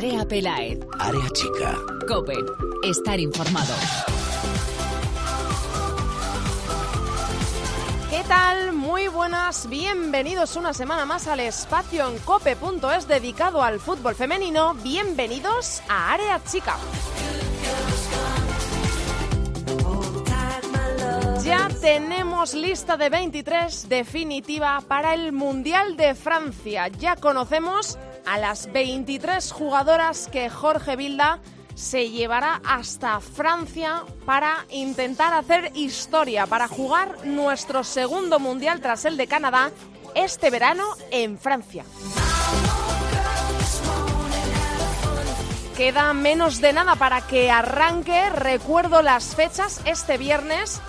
Andrea Pelaez. Área chica. Cope. Estar informado. ¿Qué tal? Muy buenas, bienvenidos una semana más al espacio en cope.es dedicado al fútbol femenino. Bienvenidos a Área Chica. Ya tenemos lista de 23 definitiva para el Mundial de Francia. Ya conocemos a las 23 jugadoras que Jorge Vilda se llevará hasta Francia para intentar hacer historia, para jugar nuestro segundo Mundial tras el de Canadá este verano en Francia. Queda menos de nada para que arranque. Recuerdo las fechas. Este viernes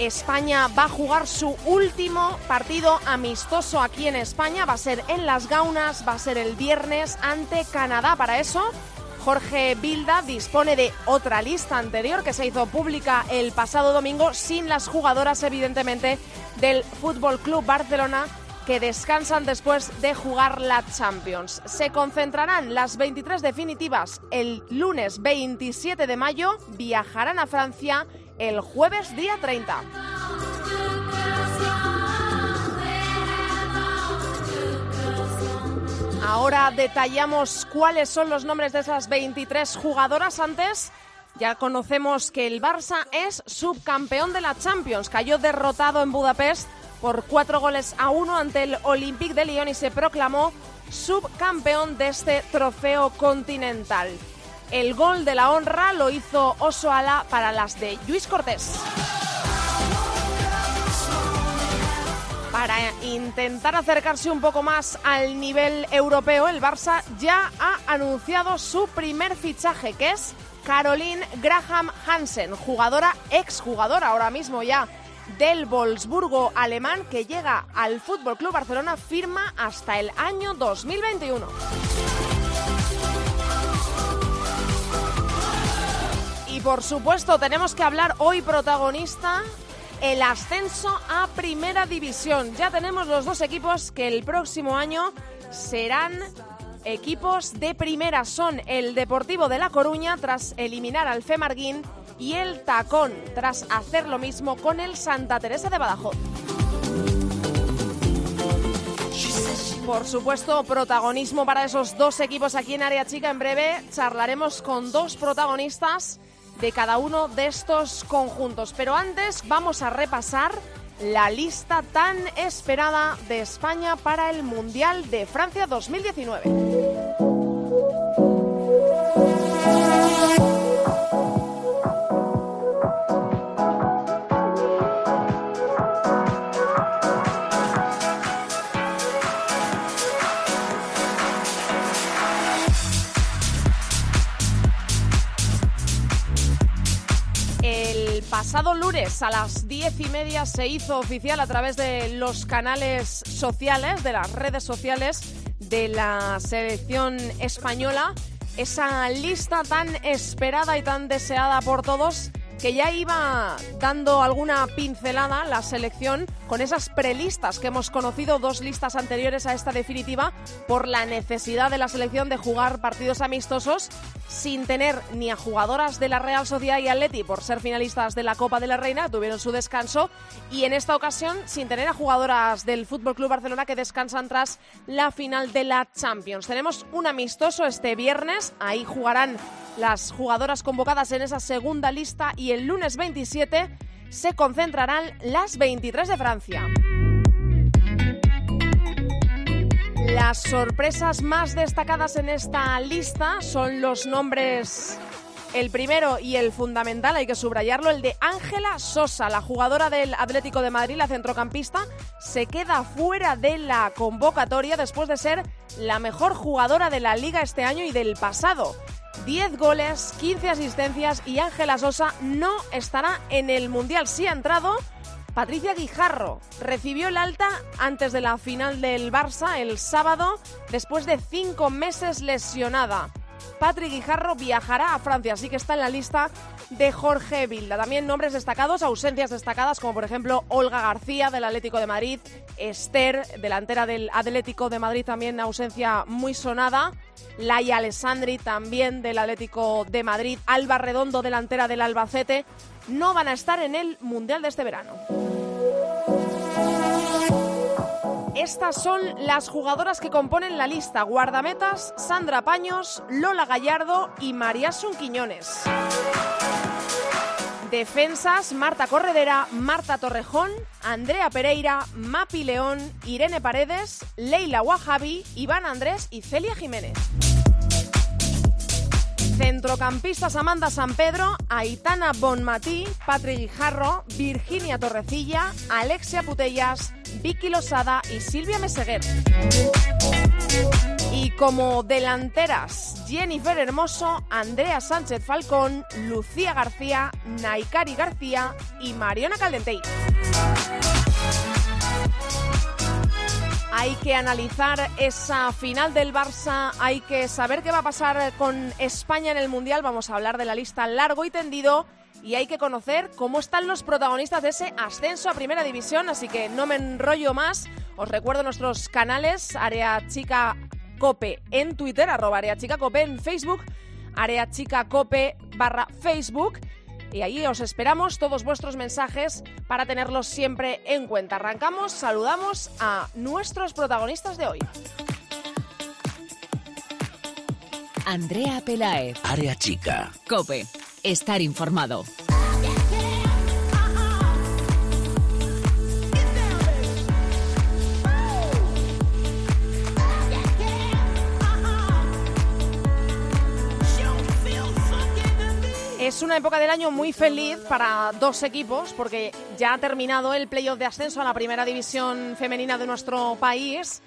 España va a jugar su último partido amistoso aquí en España. Va a ser en Las Gaunas, va a ser el viernes ante Canadá. Para eso, Jorge Bilda dispone de otra lista anterior que se hizo pública el pasado domingo sin las jugadoras, evidentemente, del Fútbol Club Barcelona que descansan después de jugar la Champions. Se concentrarán las 23 definitivas el lunes 27 de mayo, viajarán a Francia el jueves día 30. Ahora detallamos cuáles son los nombres de esas 23 jugadoras. Antes ya conocemos que el Barça es subcampeón de la Champions. Cayó derrotado en Budapest por cuatro goles a uno ante el Olympique de Lyon y se proclamó subcampeón de este trofeo continental. El gol de la honra lo hizo Osoala para las de Luis Cortés. Para intentar acercarse un poco más al nivel europeo, el Barça ya ha anunciado su primer fichaje, que es Caroline Graham Hansen, jugadora, exjugadora ahora mismo ya del Wolfsburgo alemán, que llega al Fútbol Club Barcelona, firma hasta el año 2021. Por supuesto tenemos que hablar hoy protagonista el ascenso a Primera División. Ya tenemos los dos equipos que el próximo año serán equipos de primera. Son el Deportivo de La Coruña tras eliminar al Femarguín y el Tacón tras hacer lo mismo con el Santa Teresa de Badajoz. Por supuesto, protagonismo para esos dos equipos aquí en Área Chica. En breve charlaremos con dos protagonistas de cada uno de estos conjuntos. Pero antes vamos a repasar la lista tan esperada de España para el Mundial de Francia 2019. Pasado lunes a las diez y media se hizo oficial a través de los canales sociales, de las redes sociales de la selección española, esa lista tan esperada y tan deseada por todos que ya iba dando alguna pincelada la selección con esas prelistas que hemos conocido, dos listas anteriores a esta definitiva, por la necesidad de la selección de jugar partidos amistosos sin tener ni a jugadoras de la Real Sociedad y Atleti por ser finalistas de la Copa de la Reina, tuvieron su descanso, y en esta ocasión sin tener a jugadoras del Fútbol Club Barcelona que descansan tras la final de la Champions. Tenemos un amistoso este viernes, ahí jugarán las jugadoras convocadas en esa segunda lista y el lunes 27 se concentrarán las 23 de Francia. Las sorpresas más destacadas en esta lista son los nombres el primero y el fundamental, hay que subrayarlo, el de Ángela Sosa, la jugadora del Atlético de Madrid, la centrocampista, se queda fuera de la convocatoria después de ser la mejor jugadora de la liga este año y del pasado. 10 goles, 15 asistencias y Ángela Sosa no estará en el Mundial. Sí ha entrado Patricia Guijarro. Recibió el alta antes de la final del Barça el sábado, después de cinco meses lesionada. Patrick Guijarro viajará a Francia, así que está en la lista de Jorge Vilda. También nombres destacados, ausencias destacadas, como por ejemplo Olga García del Atlético de Madrid, Esther, delantera del Atlético de Madrid, también ausencia muy sonada. Laia Alessandri, también del Atlético de Madrid. Alba Redondo, delantera del Albacete. No van a estar en el Mundial de este verano. Estas son las jugadoras que componen la lista. Guardametas, Sandra Paños, Lola Gallardo y María Quiñones. Defensas, Marta Corredera, Marta Torrejón, Andrea Pereira, Mapi León, Irene Paredes, Leila Wahabi, Iván Andrés y Celia Jiménez. Centrocampistas Amanda San Pedro, Aitana Bonmatí, Patrick Guijarro, Virginia Torrecilla, Alexia Putellas, Vicky Losada y Silvia Meseguer. Y como delanteras, Jennifer Hermoso, Andrea Sánchez Falcón, Lucía García, Naikari García y Mariona Caldentey. Hay que analizar esa final del Barça, hay que saber qué va a pasar con España en el Mundial, vamos a hablar de la lista largo y tendido y hay que conocer cómo están los protagonistas de ese ascenso a Primera División, así que no me enrollo más. Os recuerdo nuestros canales, Área Chica Cope en Twitter, arroba Área Chica Cope en Facebook, Área Chica Cope barra Facebook y ahí os esperamos todos vuestros mensajes para tenerlos siempre en cuenta. Arrancamos, saludamos a nuestros protagonistas de hoy. Andrea Pelaez. Área chica. Cope. Estar informado. Es una época del año muy feliz para dos equipos porque ya ha terminado el playoff de ascenso a la primera división femenina de nuestro país.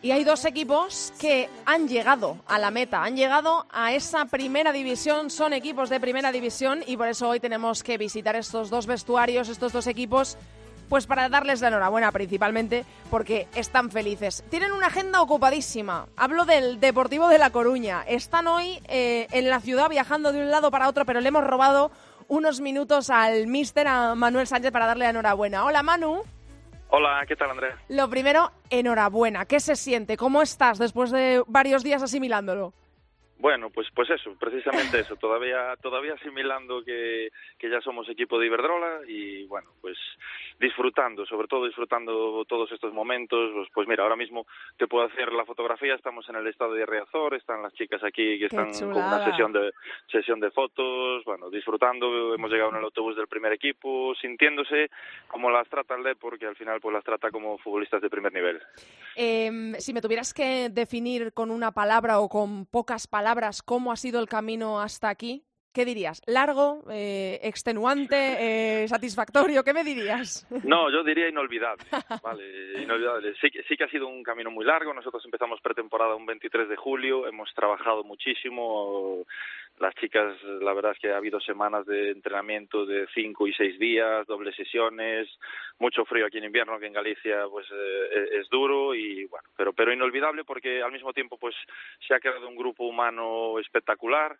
Y hay dos equipos que han llegado a la meta, han llegado a esa primera división, son equipos de primera división y por eso hoy tenemos que visitar estos dos vestuarios, estos dos equipos pues para darles la enhorabuena principalmente porque están felices. Tienen una agenda ocupadísima. Hablo del Deportivo de La Coruña. Están hoy eh, en la ciudad viajando de un lado para otro, pero le hemos robado unos minutos al mister, a Manuel Sánchez, para darle la enhorabuena. Hola Manu. Hola, ¿qué tal Andrea? Lo primero, enhorabuena. ¿Qué se siente? ¿Cómo estás después de varios días asimilándolo? Bueno, pues pues eso, precisamente eso, todavía todavía asimilando que, que ya somos equipo de Iberdrola y bueno, pues disfrutando, sobre todo disfrutando todos estos momentos, pues, pues mira, ahora mismo te puedo hacer la fotografía, estamos en el estado de Riazor, están las chicas aquí que están con una sesión de sesión de fotos, bueno, disfrutando, hemos llegado en el autobús del primer equipo, sintiéndose como las trata el porque al final pues las trata como futbolistas de primer nivel. Eh, si me tuvieras que definir con una palabra o con pocas palabras cómo ha sido el camino hasta aquí, ¿qué dirías? ¿Largo, eh, extenuante, eh, satisfactorio? ¿Qué me dirías? No, yo diría inolvidable. Vale, inolvidable. Sí, sí que ha sido un camino muy largo. Nosotros empezamos pretemporada un 23 de julio, hemos trabajado muchísimo. Las chicas, la verdad es que ha habido semanas de entrenamiento de cinco y seis días, dobles sesiones, mucho frío aquí en invierno, que en Galicia pues eh, es duro y bueno, pero pero inolvidable porque al mismo tiempo pues se ha creado un grupo humano espectacular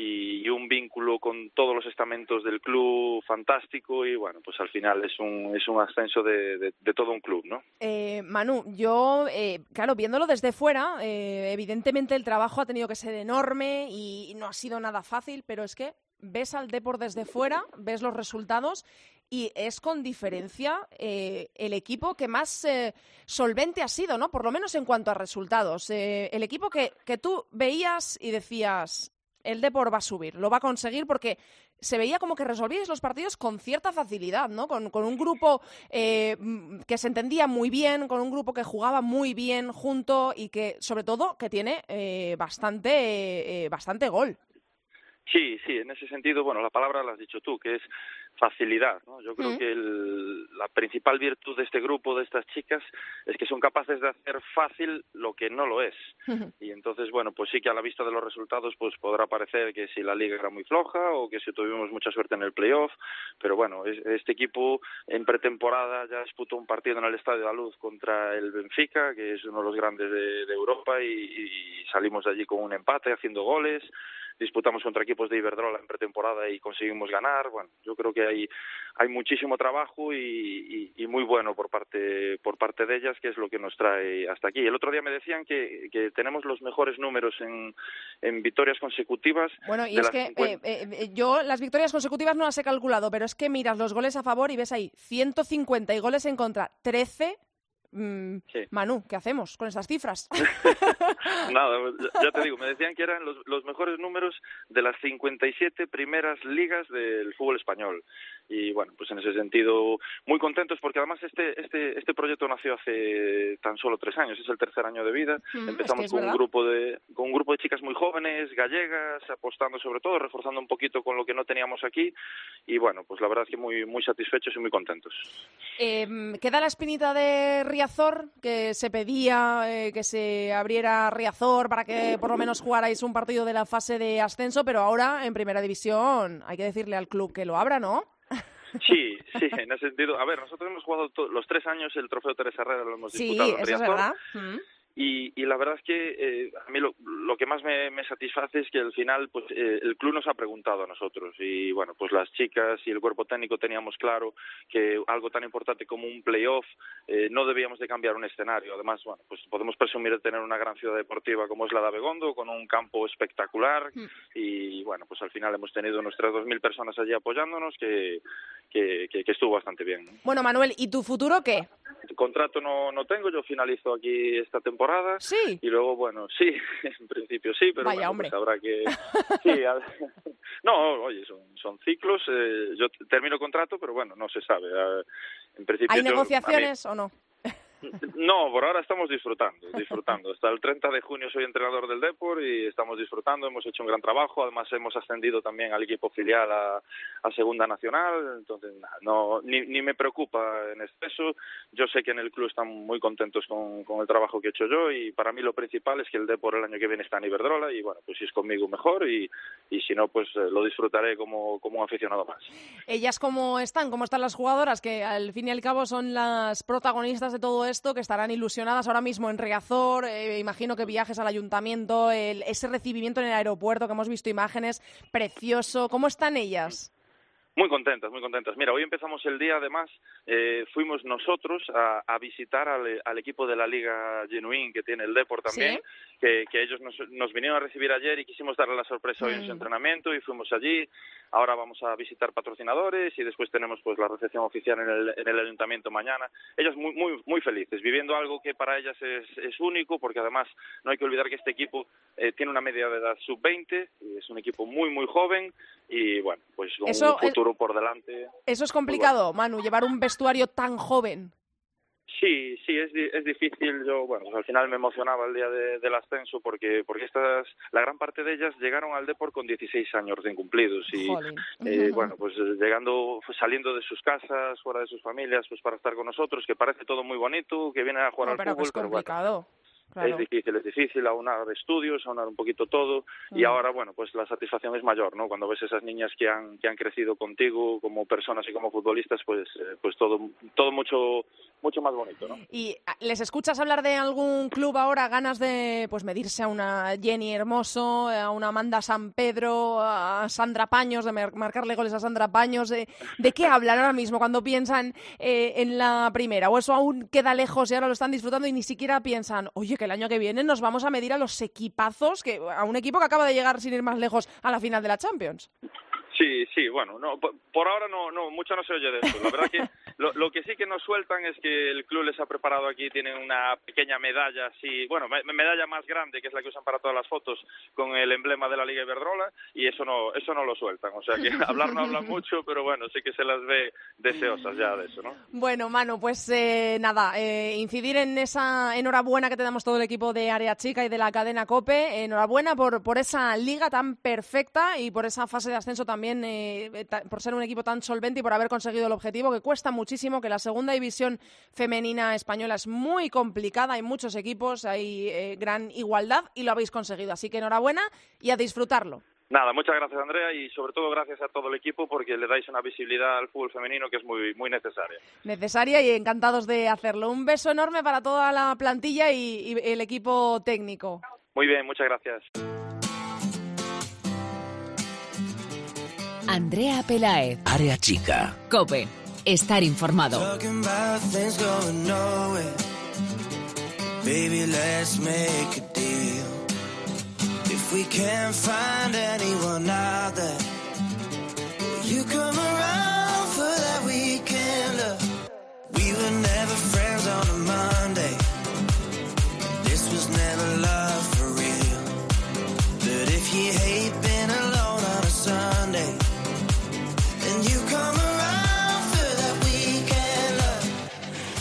y, un vínculo con todos los estamentos del club fantástico y bueno, pues al final es un, es un ascenso de, todo un club, ¿no? Eh, Manu, yo, eh, claro, viéndolo desde fuera, eh, evidentemente el trabajo ha tenido que ser enorme y no ha sido nada fácil, pero es que ves al Deport desde fuera, ves los resultados y es con diferencia el equipo que más solvente ha sido, ¿no? Por lo menos en cuanto a resultados. el equipo que, que tú veías y decías, el Depor va a subir, lo va a conseguir porque se veía como que resolvíais los partidos con cierta facilidad, ¿no? Con, un grupo eh, que se entendía muy bien, con un grupo que jugaba muy bien junto y que, sobre todo, que tiene eh, bastante, eh, bastante gol. Sí, sí, en ese sentido, bueno, la palabra la has dicho tú, que es facilidad. ¿no? Yo creo Mm. que el- la principal virtud de este grupo, de estas chicas, es que son capaces de hacer fácil lo que no lo es. Y entonces, bueno, pues sí que a la vista de los resultados, pues podrá parecer que si la liga era muy floja o que si tuvimos mucha suerte en el playoff, pero bueno, es- este equipo en pretemporada ya disputó un partido en el Estadio de la Luz contra el Benfica, que es uno de los grandes de, de Europa, y, y salimos de allí con un empate, haciendo goles. Disputamos contra equipos de Iberdrola en pretemporada y conseguimos ganar. Bueno, yo creo que hay, hay muchísimo trabajo y, y- y muy bueno por parte, por parte de ellas, que es lo que nos trae hasta aquí. El otro día me decían que, que tenemos los mejores números en, en victorias consecutivas. Bueno, y de es que 50. eh, eh, yo las victorias consecutivas no las he calculado, pero es que miras los goles a favor y ves ahí 150 y goles en contra, 13. Mm, Sí. Manu, ¿qué hacemos con estas cifras? Nada, ya- ya te digo, me decían que eran los, los mejores números de las 57 primeras ligas del fútbol español. Y bueno, pues en ese sentido, muy contentos porque además este, este, este proyecto nació hace tan solo tres años, es el tercer año de vida. Mm, es Empezamos que es con un verdad. grupo de con un grupo de chicas muy jóvenes, gallegas, apostando sobre todo, reforzando un poquito con lo que no teníamos aquí. Y bueno, pues la verdad es que muy, muy satisfechos y muy contentos. Eh, queda la espinita de Riazor, que se pedía eh, que se abriera Riazor para que por lo menos jugarais un partido de la fase de ascenso, pero ahora en primera división hay que decirle al club que lo abra, ¿no? Sí, sí, en ese sentido. A ver, nosotros hemos jugado los tres años el trofeo Teresa Herrera, lo hemos Sí, disputado en es verdad. Mm. Y, y la verdad es que eh, a mí lo, lo que más me, me satisface es que al final pues eh, el club nos ha preguntado a nosotros y bueno pues las chicas y el cuerpo técnico teníamos claro que algo tan importante como un playoff eh, no debíamos de cambiar un escenario además bueno pues podemos presumir de tener una gran ciudad deportiva como es la de Abegondo con un campo espectacular Mm. y bueno pues al final hemos tenido nuestras 2.000 personas allí apoyándonos que, que, que, que estuvo bastante bien ¿no? Bueno, Manuel, ¿y tu futuro qué? contrato no, no tengo, yo finalizo aquí esta temporada. Sí. Y luego, bueno, sí, en principio sí, pero Vaya, bueno, hombre. pues habrá que... Sí, a- No, oye, son, son ciclos. eh, yo termino contrato, pero bueno, no se sabe. En principio ¿Hay yo- a mí- negociaciones o no? No, por ahora estamos disfrutando, disfrutando. Hasta el 30 de junio soy entrenador del Depor y estamos disfrutando, hemos hecho un gran trabajo, además hemos ascendido también al equipo filial a, a Segunda Nacional, entonces no, ni, ni me preocupa en exceso. Yo sé que en el club están muy contentos con, con el trabajo que he hecho yo y para mí lo principal es que el Depor el año que viene está en Iberdrola y bueno, pues si es conmigo mejor y, y si no, pues eh, lo disfrutaré como, como un aficionado más. Ellas cómo están, cómo están las jugadoras, que al fin y al cabo son las protagonistas de todo esto, que estarán ilusionadas ahora mismo en Riazor, eh, imagino que viajes al ayuntamiento, el- ese recibimiento en el aeropuerto, que hemos visto imágenes, precioso. ¿Cómo están ellas? Muy contentas, muy contentas. Mira, hoy empezamos el día, además, eh, fuimos nosotros a, a visitar al, al equipo de la Liga Genuín que tiene el Deport también, Sí. que, que ellos nos, nos vinieron a recibir ayer y quisimos darle la sorpresa hoy en su Mm. entrenamiento y fuimos allí. Ahora vamos a visitar patrocinadores y después tenemos pues la recepción oficial en el, en el ayuntamiento mañana. Ellas muy, muy, muy felices, viviendo algo que para ellas es, es único, porque además no hay que olvidar que este equipo eh, tiene una media de edad sub-20, y es un equipo muy, muy joven y bueno, pues con Eso, un eh, futuro por delante. Eso es complicado, Manu, llevar un vestuario tan joven. Sí, sí, es, es difícil. Yo, bueno, pues al final me emocionaba el día de- del ascenso porque porque estas, la gran parte de ellas llegaron al Depor con 16 años recién cumplidos y eh, bueno, pues eh, llegando, pues, saliendo de sus casas, fuera de sus familias, pues para estar con nosotros, que parece todo muy bonito, que vienen a jugar al pero que fútbol, es pero bueno, complicado. Claro. es difícil, es difícil aunar estudios, aunar un poquito todo y Mm. ahora, bueno, pues la satisfacción es mayor, ¿no? Cuando ves esas niñas que han, que han crecido contigo como personas y como futbolistas, pues, eh, pues todo, todo mucho, mucho más bonito, ¿no? ¿Y ah, les escuchas hablar de algún club ahora, ganas de pues medirse a una Jenny Hermoso, a una Amanda San Pedro, a Sandra Paños, de mar- marcarle goles a Sandra Paños? ¿De, de qué hablan ahora mismo cuando piensan eh, en la primera? ¿O eso aún queda lejos y ahora lo están disfrutando y ni siquiera piensan, oye, que el año que viene nos vamos a medir a los equipazos, que a un equipo que acaba de llegar sin ir más lejos a la final de la Champions? Sí, sí, bueno, no, por, ahora no, no, mucho no se oye de eso. La verdad que lo, lo que sí que nos sueltan es que el club les ha preparado aquí, tienen una pequeña medalla así, bueno, me- medalla más grande, que es la que usan para todas las fotos, con el emblema de la Liga Iberdrola, y eso no, eso no lo sueltan. O sea que hablar no hablan mucho, pero bueno, sí que se las ve deseosas ya de eso, ¿no? Bueno, Manu, pues eh, nada, eh, incidir en esa enhorabuena que te damos todo el equipo de Área Chica y de la cadena COPE. Enhorabuena por, por esa liga tan perfecta y por esa fase de ascenso también también eh, por ser un equipo tan solvente y por haber conseguido el objetivo, que cuesta muchísimo, que la segunda división femenina española es muy complicada, hay muchos equipos, hay eh, gran igualdad y lo habéis conseguido. Así que enhorabuena y a disfrutarlo. Nada, muchas gracias Andrea y sobre todo gracias a todo el equipo porque le dais una visibilidad al fútbol femenino que es muy, muy necesaria. Necesaria y encantados de hacerlo. Un beso enorme para toda la plantilla y, y el equipo técnico. Muy bien, muchas gracias. Andrea Pelaez. Área chica. Cope. Estar informado. Baby, let's make a deal. If we can't find anyone out there, you come around for that weekend. Love. We were never friends on a Monday.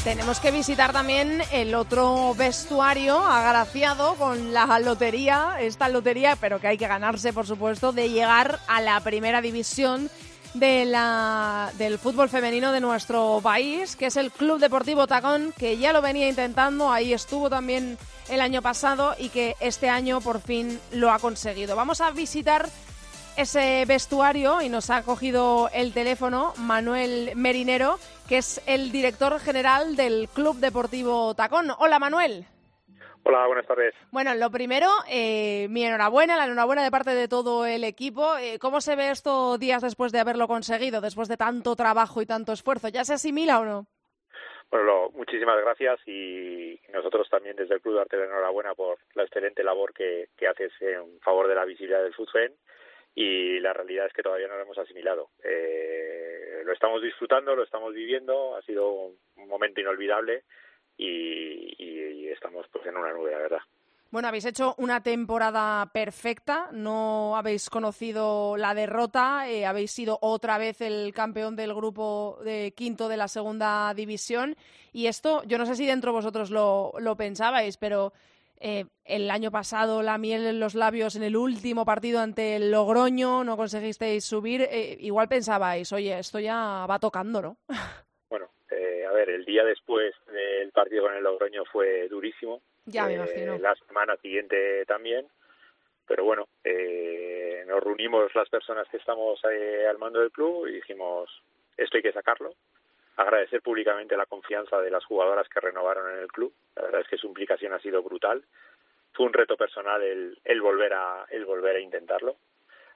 Tenemos que visitar también el otro vestuario agraciado con la lotería, esta lotería, pero que hay que ganarse, por supuesto, de llegar a la primera división del fútbol femenino de nuestro país, que es el Club Deportivo Tacón, que ya lo venía intentando, ahí estuvo también el año pasado y que este año por fin lo ha conseguido. Vamos a visitar ese vestuario y nos ha cogido el teléfono Manuel Merinero, que es el director general del Club Deportivo Tacón. Hola Manuel. Hola, buenas tardes. Bueno, lo primero, eh, mi enhorabuena, la enhorabuena de parte de todo el equipo. Eh, ¿Cómo se ve esto días después de haberlo conseguido, después de tanto trabajo y tanto esfuerzo? ¿Ya se asimila o no? Bueno, lo, muchísimas gracias y nosotros también desde el Club darte la enhorabuena por la excelente labor que, que haces en favor de la visibilidad del fútbol y la realidad es que todavía no lo hemos asimilado. Eh, lo estamos disfrutando, lo estamos viviendo, ha sido un momento inolvidable y, estamos pues en una nube, la verdad. Bueno, habéis hecho una temporada perfecta, no habéis conocido la derrota, eh, habéis sido otra vez el campeón del grupo de quinto de la segunda división y esto, yo no sé si dentro vosotros lo, lo pensabais, pero eh, el año pasado la miel en los labios en el último partido ante el Logroño, no conseguisteis subir, eh, igual pensabais, oye, esto ya va tocando, ¿no? Bueno, eh, a ver, el día después del partido con el Logroño fue durísimo. Ya me imagino. La semana siguiente también. Pero bueno, eh, nos reunimos las personas que estamos eh, al mando del club y dijimos, esto hay que sacarlo. Agradecer públicamente la confianza de las jugadoras que renovaron en el club. La verdad es que su implicación ha sido brutal. Fue un reto personal el, el volver a el volver a intentarlo.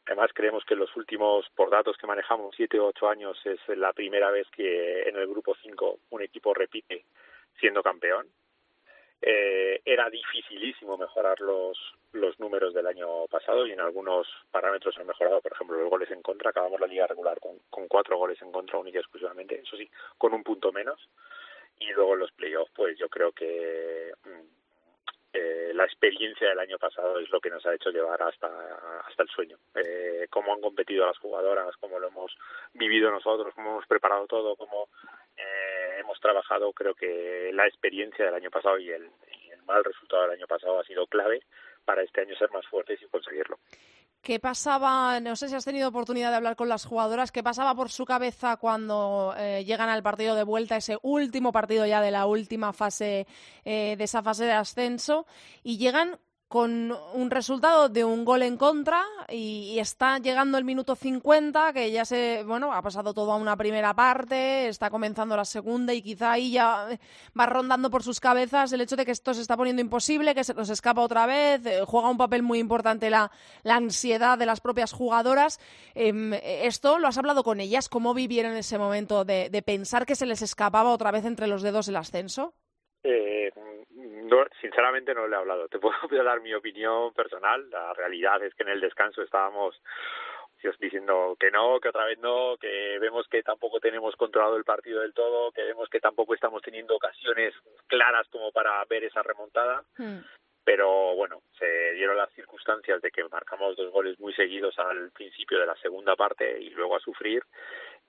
Además, creemos que en los últimos, por datos que manejamos, siete o ocho años, es la primera vez que en el grupo 5 un equipo repite siendo campeón. Eh, era dificilísimo mejorar los, los números del año pasado y en algunos parámetros han mejorado, por ejemplo, los goles en contra. Acabamos la liga regular con, cuatro goles en contra única y exclusivamente, eso sí, con un punto menos. Y luego en los playoffs, pues yo creo que eh, la experiencia del año pasado es lo que nos ha hecho llevar hasta, hasta el sueño. Eh, cómo han competido las jugadoras, cómo lo hemos vivido nosotros, cómo hemos preparado todo, cómo eh, hemos trabajado, creo que la experiencia del año pasado y el, y el mal resultado del año pasado ha sido clave para este año ser más fuertes y conseguirlo. ¿Qué pasaba? No sé si has tenido oportunidad de hablar con las jugadoras. ¿Qué pasaba por su cabeza cuando eh, llegan al partido de vuelta, ese último partido ya de la última fase, eh, de esa fase de ascenso, y llegan con un resultado de un gol en contra y, está llegando el minuto 50, que ya se, bueno, ha pasado todo a una primera parte, está comenzando la segunda y quizá ahí ya va rondando por sus cabezas el hecho de que esto se está poniendo imposible, que se nos escapa otra vez, eh, juega un papel muy importante la, la ansiedad de las propias jugadoras. Eh, esto lo has hablado con ellas, ¿cómo vivieron ese momento de pensar que se les escapaba otra vez entre los dedos el ascenso? Eh, no, sinceramente no le he hablado. Te puedo dar mi opinión personal. La realidad es que en el descanso estábamos diciendo que no, que otra vez no, que vemos que tampoco tenemos controlado el partido del todo, que vemos que tampoco estamos teniendo ocasiones claras como para ver esa remontada. Hmm. Pero bueno, se dieron las circunstancias de que marcamos dos goles muy seguidos al principio de la segunda parte y luego a sufrir.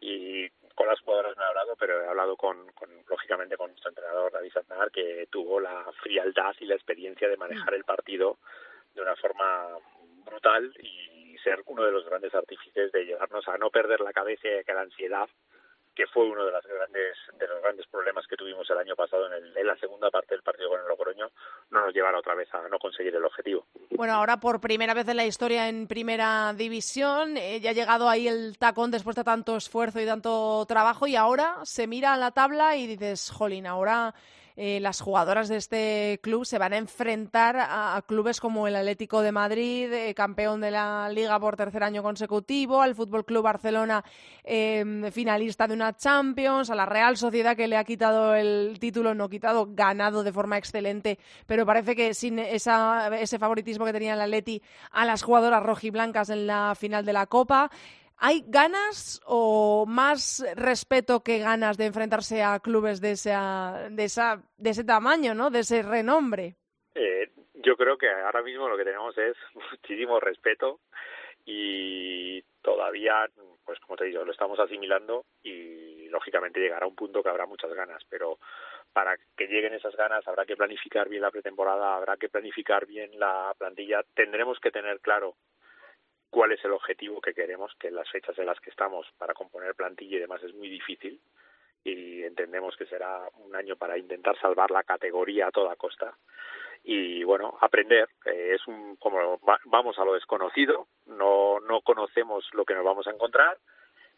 Y con las jugadoras no he hablado, pero he hablado con, con lógicamente con nuestro entrenador David Aznar, que tuvo la frialdad y la experiencia de manejar el partido de una forma brutal y ser uno de los grandes artífices de llevarnos a no perder la cabeza y que la ansiedad que fue uno de, las grandes, de los grandes problemas que tuvimos el año pasado en, el, en la segunda parte del partido con el Logroño, no nos llevara otra vez a no conseguir el objetivo. Bueno, ahora por primera vez en la historia en primera división, eh, ya ha llegado ahí el tacón después de tanto esfuerzo y tanto trabajo y ahora se mira a la tabla y dices, jolín, ahora eh, las jugadoras de este club se van a enfrentar a, clubes como el Atlético de Madrid, eh, campeón de la Liga por tercer año consecutivo, al Fútbol Club Barcelona, em, finalista de una Champions, a la Real Sociedad que le ha quitado el título, no quitado, ganado de forma excelente, pero parece que sin ese favoritismo que tenía el Atleti a las jugadoras rojiblancas en la final de la Copa. ¿Hay ganas o más respeto que ganas de enfrentarse a clubes de, esa, de, esa, de ese tamaño, ¿no? de ese renombre? Eh, yo creo que ahora mismo lo que tenemos es muchísimo respeto y todavía, pues como te digo, lo estamos asimilando y lógicamente llegará un punto que habrá muchas ganas, pero para que lleguen esas ganas habrá que planificar bien la pretemporada, habrá que planificar bien la plantilla, tendremos que tener claro cuál es el objetivo que queremos, que en las fechas en las que estamos para componer plantilla y demás es muy difícil y entendemos que será un año para intentar salvar la categoría a toda costa. Y bueno aprender es un como vamos a lo desconocido no no conocemos lo que nos vamos a encontrar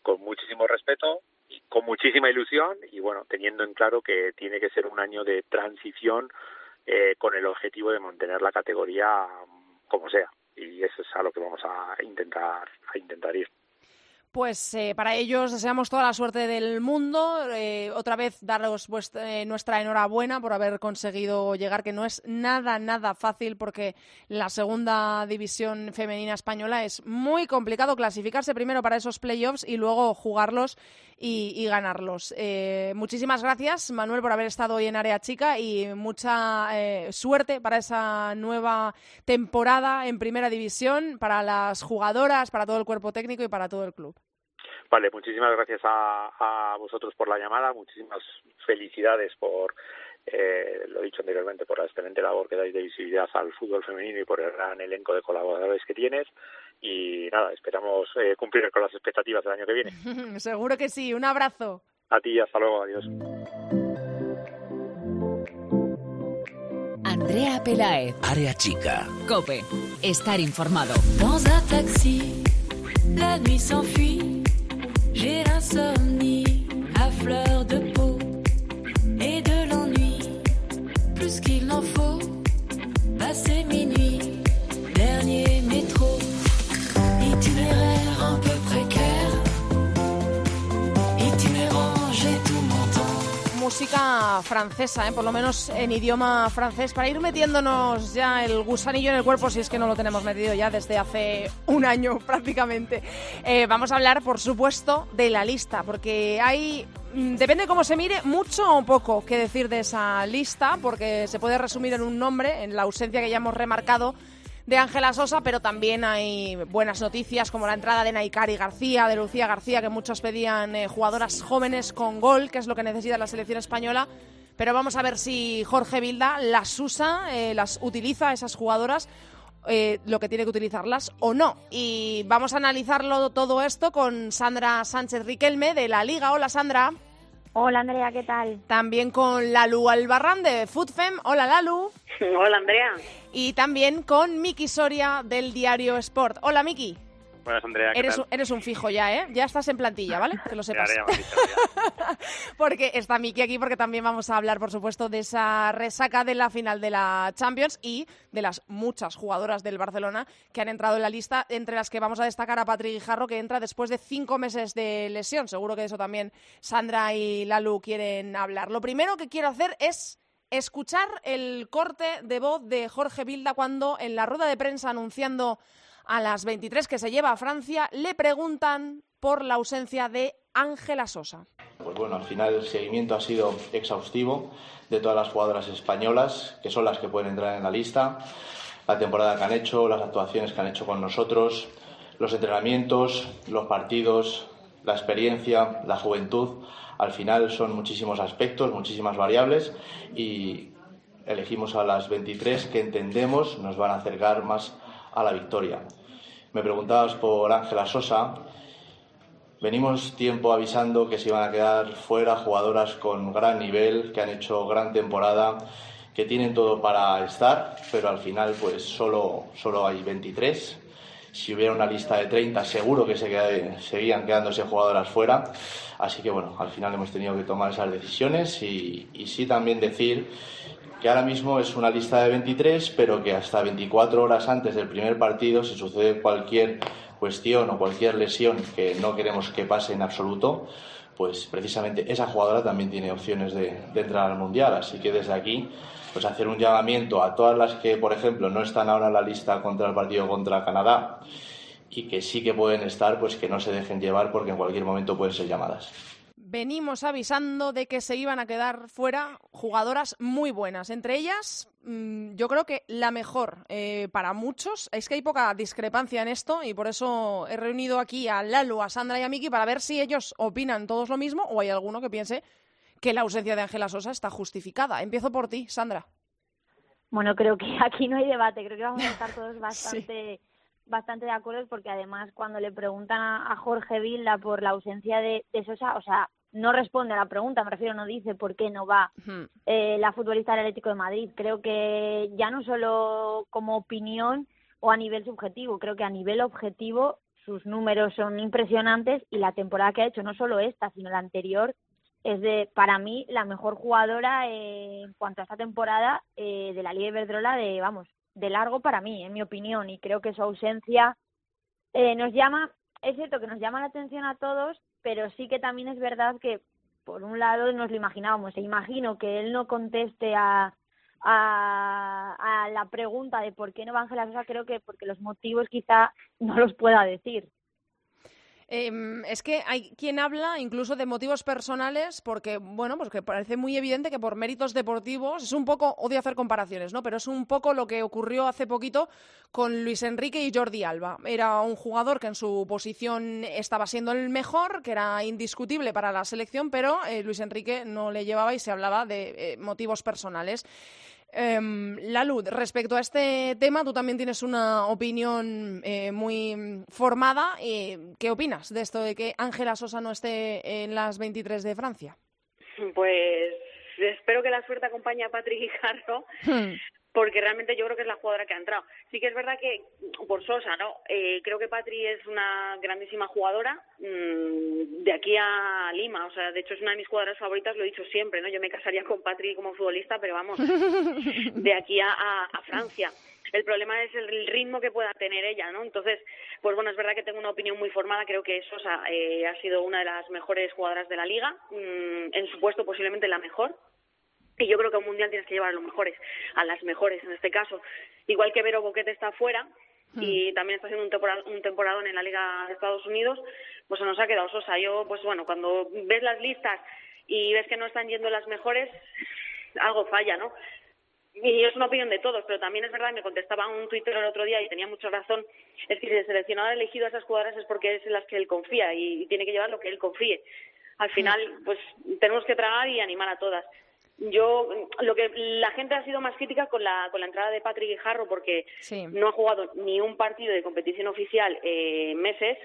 con muchísimo respeto y con muchísima ilusión y bueno teniendo en claro que tiene que ser un año de transición eh, con el objetivo de mantener la categoría como sea y eso es a lo que vamos a intentar a intentar ir. Pues eh, para ellos deseamos toda la suerte del mundo. Eh, otra vez daros eh, nuestra enhorabuena por haber conseguido llegar, que no es nada, nada fácil porque la segunda división femenina española es muy complicado clasificarse primero para esos playoffs y luego jugarlos y, ganarlos. muchísimas gracias, Manuel, por haber estado hoy en Área Chica y mucha suerte para esa nueva temporada en primera división, para las jugadoras, para todo el cuerpo técnico y para todo el club. Vale, muchísimas gracias a, vosotros por la llamada, muchísimas felicidades por, eh, lo dicho anteriormente, por la excelente labor que dais de visibilidad al fútbol femenino y por el gran elenco de colaboradores que tienes. Y nada, esperamos eh, cumplir con las expectativas del año que viene. Seguro que sí, un abrazo. A ti, hasta luego, adiós. Andrea Pelaez. Área chica. Cope. Estar informado. la nuit s'enfuit, j'ai l'insomnie à fleur de peau et de l'ennui, plus qu'il n'en faut, passer minuit, dernier métro, itinéraire Música francesa, ¿eh? por lo menos en idioma francés, para ir metiéndonos ya el gusanillo en el cuerpo, si es que no lo tenemos metido ya desde hace un año prácticamente. Eh, vamos a hablar, por supuesto, de la lista, porque hay mm, depende cómo se mire, mucho o poco que decir de esa lista, porque se puede resumir en un nombre, en la ausencia que ya hemos remarcado de Ángela Sosa, pero también hay buenas noticias como la entrada de Naikari García, de Lucía García, que muchos pedían eh, jugadoras jóvenes con gol, que es lo que necesita la selección española. Pero vamos a ver si Jorge Vilda las usa, eh, las utiliza esas jugadoras eh, lo que tiene que utilizarlas o no. Y vamos a analizarlo todo esto con Sandra Sánchez Riquelme de la Liga. Hola Sandra. Hola Andrea, ¿qué tal? También con Lalu Albarrán de Foodfem. Hola Lalu. Hola Andrea. Y también con Miki Soria del diario Sport. Hola Miki. Buenas, Andrea. eres, Un, eres un fijo ya, ¿eh? Ya estás en plantilla, ¿vale? Que lo sepas. porque está Miki aquí porque también vamos a hablar, por supuesto, de esa resaca de la final de la Champions y de las muchas jugadoras del Barcelona que han entrado en la lista, entre las que vamos a destacar a Patrick Guijarro, que entra después de cinco meses de lesión. Seguro que de eso también Sandra y Lalu quieren hablar. Lo primero que quiero hacer es escuchar el corte de voz de Jorge Bilda cuando en la rueda de prensa anunciando a las 23 que se lleva a Francia, le preguntan por la ausencia de Ángela Sosa. Pues bueno, al final el seguimiento ha sido exhaustivo de todas las jugadoras españolas, que son las que pueden entrar en la lista, la temporada que han hecho, las actuaciones que han hecho con nosotros, los entrenamientos, los partidos, la experiencia, la juventud. Al final son muchísimos aspectos, muchísimas variables y elegimos a las 23 que entendemos nos van a acercar más a la victoria. Me preguntabas por Ángela Sosa. Venimos tiempo avisando que se iban a quedar fuera jugadoras con gran nivel, que han hecho gran temporada, que tienen todo para estar, pero al final pues solo, solo hay 23. Si hubiera una lista de 30 seguro que se seguían quedándose jugadoras fuera. Así que bueno, al final hemos tenido que tomar esas decisiones y, y sí también decir que ahora mismo es una lista de 23, pero que hasta 24 horas antes del primer partido, si sucede cualquier cuestión o cualquier lesión que no queremos que pase en absoluto, pues precisamente esa jugadora también tiene opciones de, entrar al Mundial. Así que desde aquí, pues hacer un llamamiento a todas las que, por ejemplo, no están ahora en la lista contra el partido contra Canadá y que sí que pueden estar, pues que no se dejen llevar porque en cualquier momento pueden ser llamadas venimos avisando de que se iban a quedar fuera jugadoras muy buenas. Entre ellas, mm, yo creo que la mejor eh, para muchos. Es que hay poca discrepancia en esto y por eso he reunido aquí a Lalo, a Sandra y a Miki para ver si ellos opinan todos lo mismo o hay alguno que piense que la ausencia de Ángela Sosa está justificada. Empiezo por ti, Sandra. Bueno, creo que aquí no hay debate. Creo que vamos a estar todos bastante... bastante de acuerdo porque además cuando le preguntan a, Jorge Vilda por la ausencia de, de, Sosa, o sea, no responde a la pregunta, me refiero, no dice por qué no va eh, la futbolista del Atlético de Madrid. Creo que ya no solo como opinión o a nivel subjetivo, creo que a nivel objetivo sus números son impresionantes y la temporada que ha hecho, no solo esta, sino la anterior, es de, para mí, la mejor jugadora eh, en cuanto a esta temporada eh, de la Liga Iberdrola de, vamos, de largo para mí, en mi opinión, y creo que su ausencia nos llama, es cierto que nos llama la atención a todos, pero sí que también es verdad que, por un lado, nos lo imaginábamos. E imagino que él no conteste a, a, la pregunta de por qué no va Ángela Sosa, creo que porque los motivos quizá no los pueda decir. Em, es que hay quien habla incluso de motivos personales porque, bueno, pues que parece muy evidente que por méritos deportivos es un poco, odio hacer comparaciones, ¿no? Pero es un poco lo que ocurrió hace poquito con Luis Enrique y Jordi Alba. Era un jugador que en su posición estaba siendo el mejor, que era indiscutible para la selección, pero eh, Luis Enrique no le llevaba y se hablaba de eh, motivos personales. Eh, Lalu, respecto a este tema, tú también tienes una opinión eh, muy formada. Eh, ¿Qué opinas de esto de que Ángela Sosa no esté en las 23 de Francia? Pues espero que la suerte acompañe a Patrick Guijarro, hmm porque realmente yo creo que es la jugadora que ha entrado. Sí que es verdad que, por Sosa, ¿no? Eh, creo que Patri es una grandísima jugadora mmm, de aquí a Lima, o sea, de hecho es una de mis jugadoras favoritas, lo he dicho siempre, ¿no? Yo me casaría con Patri como futbolista, pero vamos, de aquí a, a, Francia. El problema es el ritmo que pueda tener ella, ¿no? Entonces, pues bueno, es verdad que tengo una opinión muy formada. Creo que Sosa eh, ha sido una de las mejores jugadoras de la liga, mmm, en su puesto posiblemente la mejor. Y yo creo que a un mundial tienes que llevar a los mejores, a las mejores en este caso. Igual que Vero Boquete está fuera y hmm. también está haciendo un, temporada, un temporadón en la Liga de Estados Unidos, pues se nos ha quedado sosa. Yo, pues bueno, cuando ves las listas y ves que no están yendo las mejores, algo falla, ¿no? Y es una opinión de todos, pero también es verdad, me contestaba un Twitter el otro día y tenía mucha razón, es que si el seleccionador ha elegido a esas jugadoras es porque es en las que él confía y tiene que llevar lo que él confíe. Al final, pues tenemos que tragar y animar a todas. Yo, lo que la gente ha sido más crítica con la, con la entrada de Patrick Guijarro porque no ha jugado ni un partido de competición oficial eh, meses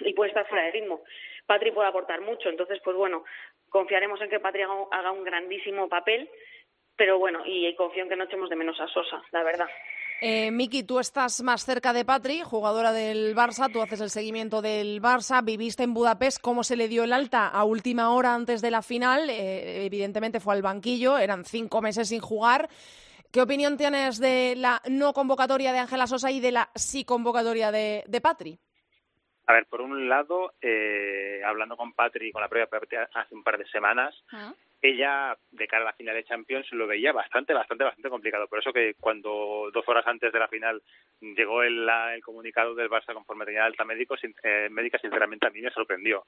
y puede estar fuera de ritmo. Patrick puede aportar mucho, entonces, pues bueno, confiaremos en que Patrick haga un grandísimo papel, pero bueno, y confío en que no echemos de menos a Sosa, la verdad. Eh, Miki, tú estás más cerca de Patri, jugadora del Barça, tú haces el seguimiento del Barça, viviste en Budapest, ¿cómo se le dio el alta a última hora antes de la final? Eh, evidentemente fue al banquillo, eran cinco meses sin jugar. ¿Qué opinión tienes de la no convocatoria de Ángela Sosa y de la sí convocatoria de, de Patri? A ver, por un lado, eh, hablando con Patri, con la propia Patri hace un par de semanas, ah ella de cara a la final de Champions lo veía bastante, bastante, bastante complicado. Por eso que cuando dos horas antes de la final llegó el, el comunicado del Barça conforme tenía alta médico, eh, médica, sinceramente a mí me sorprendió.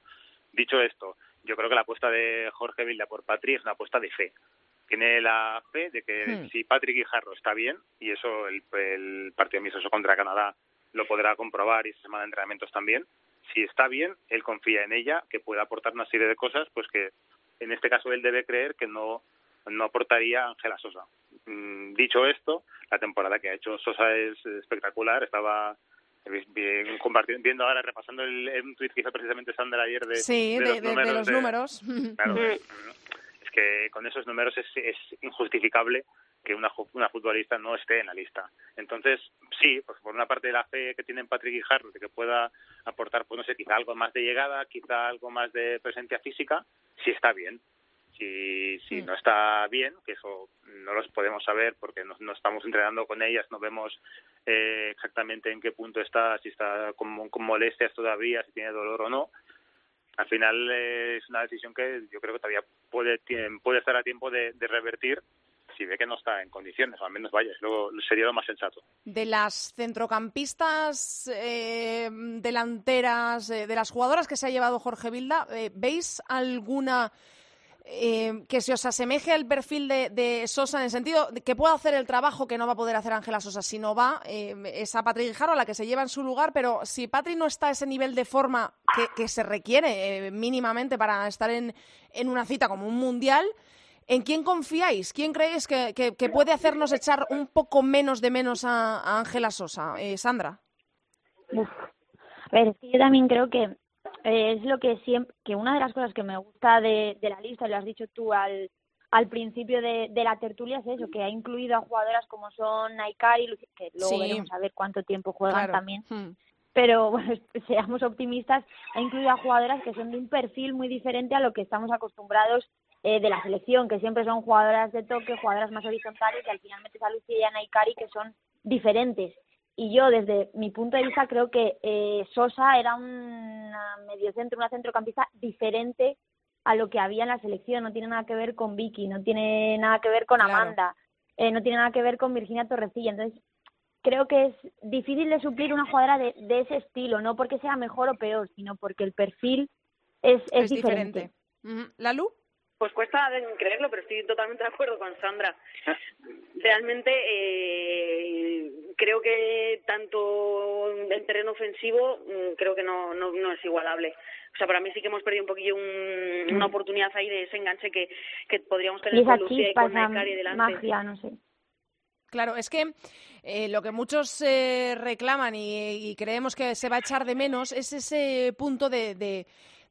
Dicho esto, yo creo que la apuesta de Jorge Vilda por Patri es una apuesta de fe. Tiene la fe de que hmm. si Patrick Guijarro está bien, y eso el, el partido amistoso contra Canadá lo podrá comprobar y esta semana de entrenamientos también, si está bien, él confía en ella, que puede aportar una serie de cosas pues que en este caso él debe creer que no, no aportaría Ángela Sosa. Mm, dicho esto, la temporada que ha hecho Sosa es espectacular, estaba bien, compartiendo, viendo ahora, repasando el, un tweet que hizo precisamente Sandra ayer de, sí, de, los números. Claro, es que con esos números es, es injustificable que una, una futbolista no esté en la lista. Entonces, sí, pues por una parte de la fe que tiene Patrick Guijarro de que pueda aportar, pues no sé, quizá algo más de llegada, quizá algo más de presencia física, sí está bien. Si, si no está bien, que eso no los podemos saber porque no, no estamos entrenando con ellas, no vemos eh, exactamente en qué punto está, si está con, con molestias todavía, si tiene dolor o no, al final eh, es una decisión que yo creo que todavía puede, puede estar a tiempo de, de revertir si ve que no está en condiciones, al menos vaya, luego sería lo más sensato. De las centrocampistas eh, delanteras, eh, de las jugadoras que se ha llevado Jorge Vilda, eh, ¿veis alguna eh, que se os asemeje al perfil de, Sosa en el sentido de que pueda hacer el trabajo que no va a poder hacer Ángela Sosa si no va? Es a Guijarro la que se lleva en su lugar, pero si Patrick no está a ese nivel de forma que, se requiere mínimamente para estar en, en una cita como un mundial, ¿En quién confiáis? ¿Quién creéis que, que, puede hacernos echar un poco menos de menos a Ángela Sosa? Eh, Sandra. A ver, es que yo también creo que eh, es lo que siempre, que una de las cosas que me gusta de, de la lista, y lo has dicho tú al, al principio de, de, la tertulia, es eso, que ha incluido a jugadoras como son Naikari, que luego veremos a ver cuánto tiempo juegan también. Hmm. Pero bueno, seamos optimistas, ha incluido a jugadoras que son de un perfil muy diferente a lo que estamos acostumbrados eh, de la selección, que siempre son jugadoras de toque, jugadoras más horizontales, y al final metes a Lucía y a Naikari, que son diferentes. Y yo, desde mi punto de vista, creo que eh, Sosa era una mediocentro, una centrocampista diferente a lo que había en la selección. No tiene nada que ver con Vicky, no tiene nada que ver con Amanda, eh, no tiene nada que ver con Virginia Torrecilla. Entonces, creo que es difícil de suplir una jugadora de, de ese estilo, no porque sea mejor o peor, sino porque el perfil es, es, diferente. diferente. ¿La Lu? Pues cuesta creerlo, pero estoy totalmente de acuerdo con Sandra. Realmente eh, creo que tanto en terreno ofensivo mm, creo que no, no, no, es igualable. O sea, para mí sí que hemos perdido un poquillo una oportunidad ahí de ese enganche que, que podríamos tener con Lucía y con Naikari delante. Magia, no sé. Claro, es que eh, lo que muchos eh, reclaman y, y, creemos que se va a echar de menos es ese punto de, de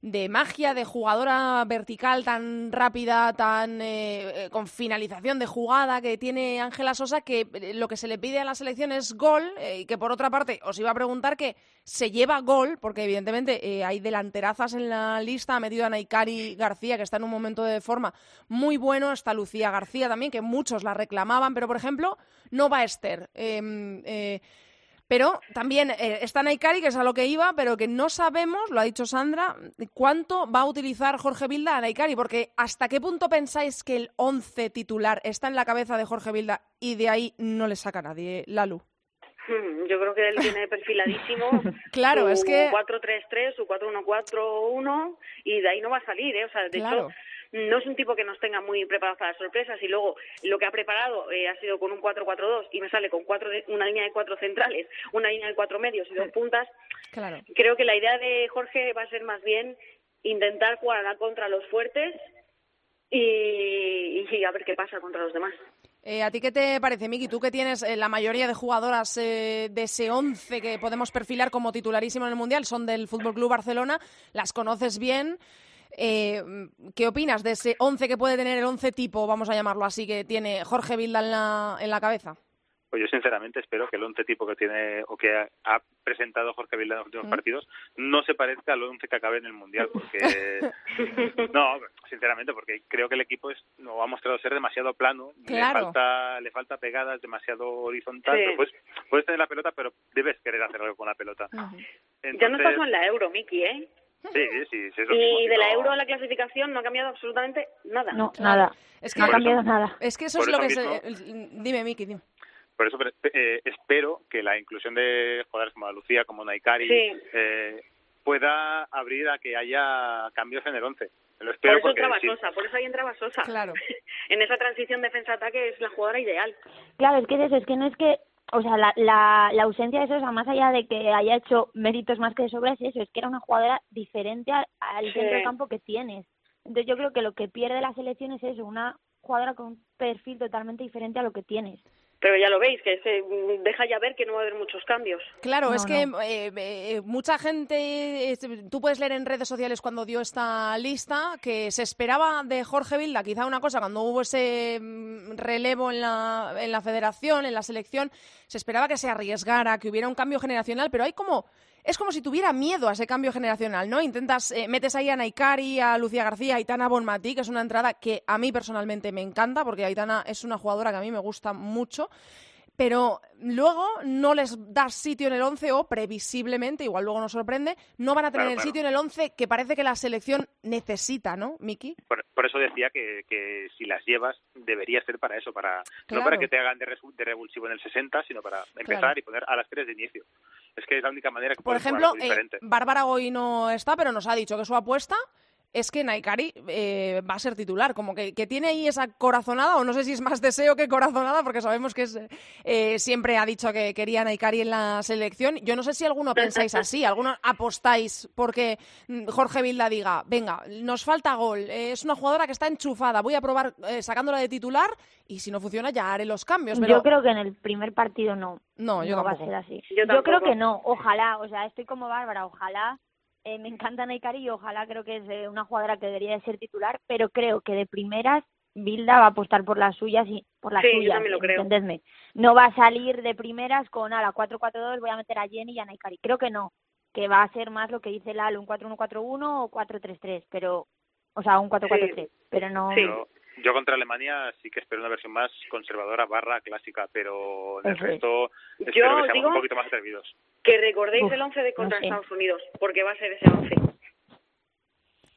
de magia, de jugadora vertical tan rápida, tan eh, eh, con finalización de jugada que tiene Ángela Sosa, que eh, lo que se le pide a la selección es gol, y que por otra parte os iba a preguntar que se lleva gol, porque evidentemente hay delanterazas en la lista, ha metido a Naikari García, que está en un momento de forma muy bueno, está Lucía García también, que muchos la reclamaban, pero por ejemplo, no va Esther. Pero también eh, está Naikari, que es a lo que iba, pero que no sabemos, lo ha dicho Sandra, cuánto va a utilizar Jorge Vilda a Naikari, porque ¿hasta qué punto pensáis que el 11 titular está en la cabeza de Jorge Vilda y de ahí no le saca nadie, Lalu? Hmm, yo creo que él tiene perfiladísimo claro, es que 4-3-3, su 4-1-4-1 y de ahí no va a salir, ¿eh? O sea, de hecho no es un tipo que nos tenga muy preparados para las sorpresas y luego lo que ha preparado eh, ha sido con un 4-4-2 y me sale con cuatro una línea de cuatro centrales, una línea de cuatro medios y dos puntas. Claro. Creo que la idea de Jorge va a ser más bien intentar jugar a contra los fuertes y, y a ver qué pasa contra los demás. Eh, ¿A ti qué te parece, Miki? Tú que tienes eh, la mayoría de jugadoras eh, de ese 11 que podemos perfilar como titularísimo en el Mundial, son del Fútbol Club Barcelona, las conoces bien. Eh, ¿Qué opinas de ese 11 que puede tener el 11 tipo, vamos a llamarlo así, que tiene Jorge Vilda en la, en la cabeza? Pues yo sinceramente espero que el 11 tipo que tiene o que ha, presentado Jorge Vilda en los últimos partidos no se parezca al 11 que acabe en el Mundial, porque no, sinceramente, porque creo que el equipo es, no ha mostrado ser demasiado plano, le falta le falta pegadas, demasiado horizontal, pues puedes tener la pelota, pero debes querer hacer algo con la pelota. ya no estamos en la Euro, Miki, ¿eh? Sí, sí, sí y de la euro a la clasificación no ha cambiado absolutamente nada. No, nada. Es que no ha cambiado nada. Es que eso es lo que se... Dime, Miki, dime. Por eso eh, espero que la inclusión de jugadores como Lucía, como Naikari, eh, pueda abrir a que haya cambios en el once. Lo espero por eso entraba Sosa, por eso ahí entraba Sosa. Claro. en esa transición defensa-ataque es la jugadora ideal. Claro, es que es eso, es que no es que o sea, la, la, la, ausencia de Sosa, más allá de que haya hecho méritos más que de sobra, es eso, es que era una jugadora diferente al, centro de campo que tienes. Entonces yo creo que lo que pierde la selección es eso, una jugadora con un perfil totalmente diferente a lo que tienes. Pero ya lo veis, que se deja ya ver que no va a haber muchos cambios. Claro, es que eh, eh, mucha gente, eh, tú puedes leer en redes sociales cuando dio esta lista que se esperaba de Jorge Vilda quizá una cosa, cuando hubo ese mm, relevo en la, en la federación, en la selección, se esperaba que se arriesgara, que hubiera un cambio generacional, pero hay como es como si tuviera miedo a ese cambio generacional, ¿no? Intentas, eh, metes ahí a Naikari, a Lucía García, a Aitana Bonmatí, que es una entrada que a mí personalmente me encanta, porque Aitana es una jugadora que a mí me gusta mucho pero luego no les das sitio en el 11 o previsiblemente, igual luego nos sorprende, no van a tener el sitio en el 11 que parece que la selección necesita, ¿no, Miki? Por, eso decía que, que, si las llevas debería ser para eso, para no para que te hagan de, revulsivo en el 60, sino para empezar y poner a las tres de inicio. Es que es la única manera que Por ejemplo, eh, Bárbara hoy no está, pero nos ha dicho que su apuesta es que Naikari eh, va a ser titular, como que, tiene ahí esa corazonada, o no sé si es más deseo que corazonada, porque sabemos que es, eh, siempre ha dicho que quería Naikari en la selección. Yo no sé si alguno pensáis así, alguno apostáis porque mm, Jorge Vilda diga, venga, nos falta gol, eh, es una jugadora que está enchufada, voy a probar sacándola de titular y si no funciona ya haré los cambios. Yo creo que en el primer partido no. No, yo va a ser así. yo creo que no, ojalá, o sea, estoy como Bárbara, ojalá eh, me encanta Naikari y ojalá creo que es una jugadora que debería de ser titular, pero creo que de primeras Bilda va a apostar por las suyas y por las suyas, lo entendedme. No va a salir de primeras con a la 4-4-2 voy a meter a Jenny y a Naikari. Creo que no, que va a ser más lo que dice Lalo, un 4-1-4-1 o 4-3-3, pero o sea, un 4-4-3, pero no yo contra Alemania sí que espero una versión más conservadora barra clásica, pero en el resto espero que seamos un poquito más atrevidos. Que recordéis el 11 de contra Estados Unidos, porque va a ser ese 11.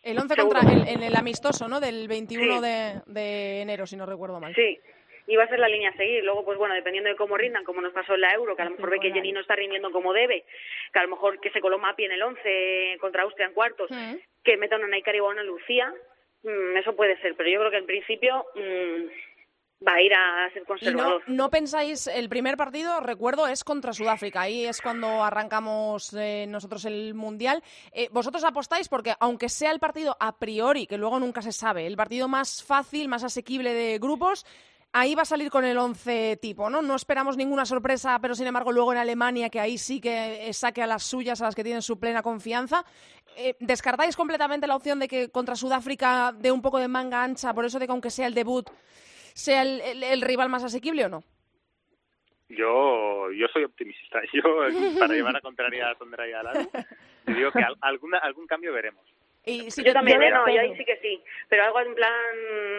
El 11 contra el, en el amistoso, ¿no? Del 21 de, de enero, si no recuerdo mal. Sí, y va a ser la línea a seguir. Luego, pues bueno, dependiendo de cómo rindan, como nos pasó en la Euro, que a lo mejor ve que Jenny no está rindiendo como debe, que a lo mejor que se coló Mapi en el 11 contra Austria en cuartos, que meta una Naikari o una Lucía, Mm, eso puede ser, pero yo creo que en principio mm, va a ir a ser conservador. no, pensáis, el primer partido, recuerdo, es contra Sudáfrica. Ahí es cuando arrancamos eh, nosotros el Mundial. Eh, ¿Vosotros apostáis? Porque aunque sea el partido a priori, que luego nunca se sabe, el partido más fácil, más asequible de grupos, ahí va a salir con el 11 tipo, ¿no? No esperamos ninguna sorpresa, pero sin embargo luego en Alemania, que ahí sí que saque a las suyas, a las que tienen su plena confianza. Eh, ¿Descartáis completamente la opción de que contra Sudáfrica dé un poco de manga ancha, por eso de que aunque sea el debut, sea el, rival más asequible o no? Yo, yo soy optimista. Yo, para llevar a contraria a Sondra y a Lalo, digo que alguna, algún cambio veremos. Y yo también, no, ahí sí que sí, pero algo en plan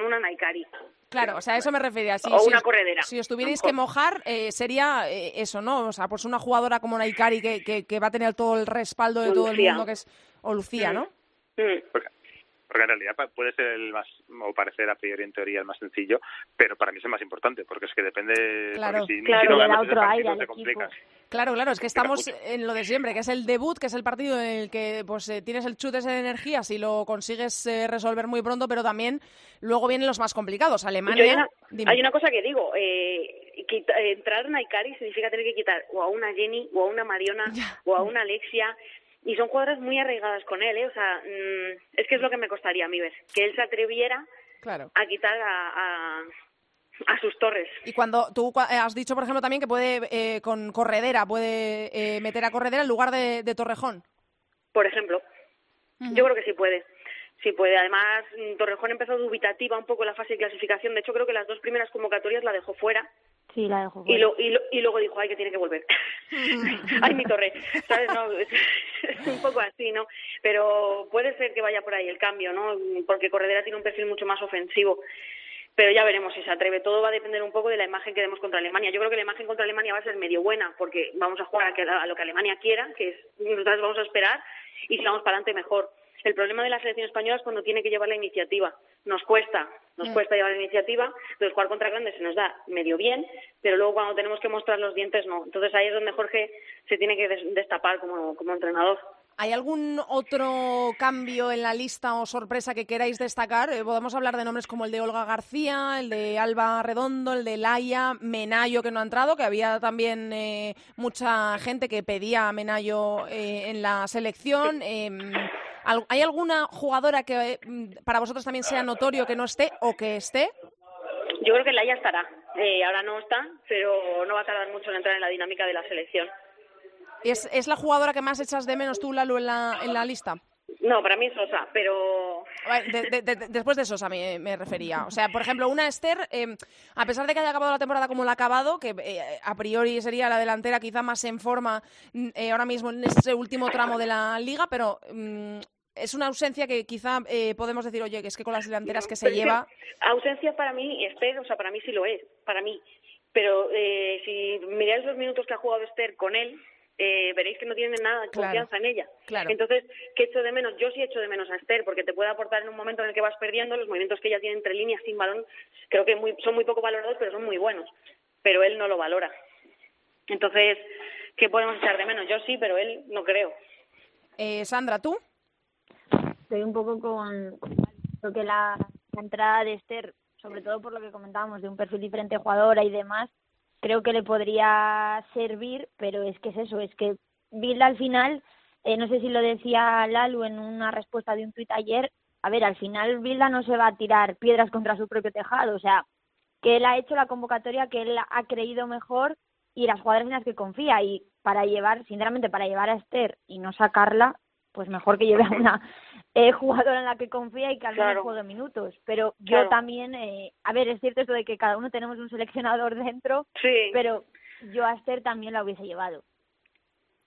una Naikari. Claro, o sea, eso me refería. o una corredera. Si os tuvierais que mojar, eh, sería eh, eso, ¿no? O sea, pues una jugadora como Naikari que, que, que, va a tener todo el respaldo de todo el mundo, que es. O Lucía, ¿no? Mm. Porque, en realidad puede ser el más, o parecer a priori en teoría el más sencillo, pero para mí es el más importante, porque es que depende. Claro, si, claro, si no otro aire Claro, claro, es que estamos en lo de siempre, que es el debut, que es el partido en el que pues eh, tienes el chute de energía si lo consigues eh, resolver muy pronto, pero también luego vienen los más complicados. Alemania. Hay una, cosa que digo, eh, entrar en Aikari significa tener que quitar o a una Jenny, o a una Mariona, o a una Alexia. Y son jugadoras muy arraigadas con él, ¿eh? O sea, mm, es que es lo que me costaría a mí ver, que él se atreviera a quitar a a sus torres. Y cuando tú eh, has dicho, por ejemplo, también que puede eh, con corredera, puede eh, meter a corredera en lugar de, Torrejón. Por ejemplo, yo creo que sí puede. Sí puede. Además, mm, Torrejón empezó dubitativa un poco la fase de clasificación. De hecho, creo que las dos primeras convocatorias la dejó fuera. Sí, la dejó fuera. Y, y, luego dijo, ay, que tiene que volver. ay, mi torre. ¿Sabes? No, es, un poco así, ¿no? Pero puede ser que vaya por ahí el cambio, ¿no? Porque Corredera tiene un perfil mucho más ofensivo pero ya veremos si se atreve. Todo va a depender un poco de la imagen que demos contra Alemania. Yo creo que la imagen contra Alemania va a ser medio buena, porque vamos a jugar a, lo que Alemania quiera, que es, nosotros vamos a esperar, y si vamos para adelante mejor. El problema de la selección española es cuando tiene que llevar la iniciativa. Nos cuesta, nos mm. cuesta llevar la iniciativa, entonces jugar contra grandes se nos da medio bien, pero luego cuando tenemos que mostrar los dientes no. Entonces ahí es donde Jorge se tiene que destapar como entrenador. ¿Hay algún otro cambio en la lista o sorpresa que queráis destacar? Eh, podemos hablar de nombres como el de Olga García, el de Alba Redondo, el de Laia, Menayo que no ha entrado, que había también eh, mucha gente que pedía a Menayo eh, en la selección. Em, ¿Hay alguna jugadora que para vosotros también sea notorio que no esté o que esté? Yo creo que Laia estará. Eh, ahora no está, pero no va a tardar mucho en entrar en la dinámica de la selección. ¿Es, es la jugadora que más echas de menos tú, Lalu, en la, en la lista? No, para mí es Sosa, pero... De, de, de, después de Sosa me, me, refería. O sea, por ejemplo, una Esther, eh, a pesar de que haya acabado la temporada como la ha acabado, que eh, a priori sería la delantera quizá más en forma eh, ahora mismo en ese último tramo de la liga, pero mm, es una ausencia que quizá eh, podemos decir, oye, que es que con las delanteras que se Pero lleva... ausencia para mí, Esther, o sea, para mí sí lo es, para mí. Pero eh, si miráis los minutos que ha jugado Esther con él, eh, veréis que no tiene nada de Claro, confianza en ella. claro. Entonces, ¿qué echo de menos? Yo sí echo de menos a Esther, porque te puede aportar en un momento en el que vas perdiendo, los movimientos que ella tiene entre líneas sin balón, creo que muy- son muy poco valorados, pero son muy buenos. Pero él no lo valora. Entonces, ¿qué podemos echar de menos? Yo sí, pero él no creo. Eh, Sandra, ¿tú? Estoy un poco con, lo que la, entrada de Esther, sobre todo por lo que comentábamos de un perfil diferente jugadora y demás, creo que le podría servir, pero es que es eso, es que Bilda al final, eh, no sé si lo decía Lalu en una respuesta de un tuit ayer, a ver, al final Bilda no se va a tirar piedras contra su propio tejado, o sea, que él ha hecho la convocatoria que él ha creído mejor y las jugadoras en las que confía y para llevar, sinceramente, para llevar a Esther y no sacarla, pues mejor que lleve a una eh, jugadora en la que confía y que al menos Claro. juegue minutos. Pero yo Claro. también, eh, a ver, es cierto esto de que cada uno tenemos un seleccionador dentro, Sí. pero yo a Esther también la hubiese llevado.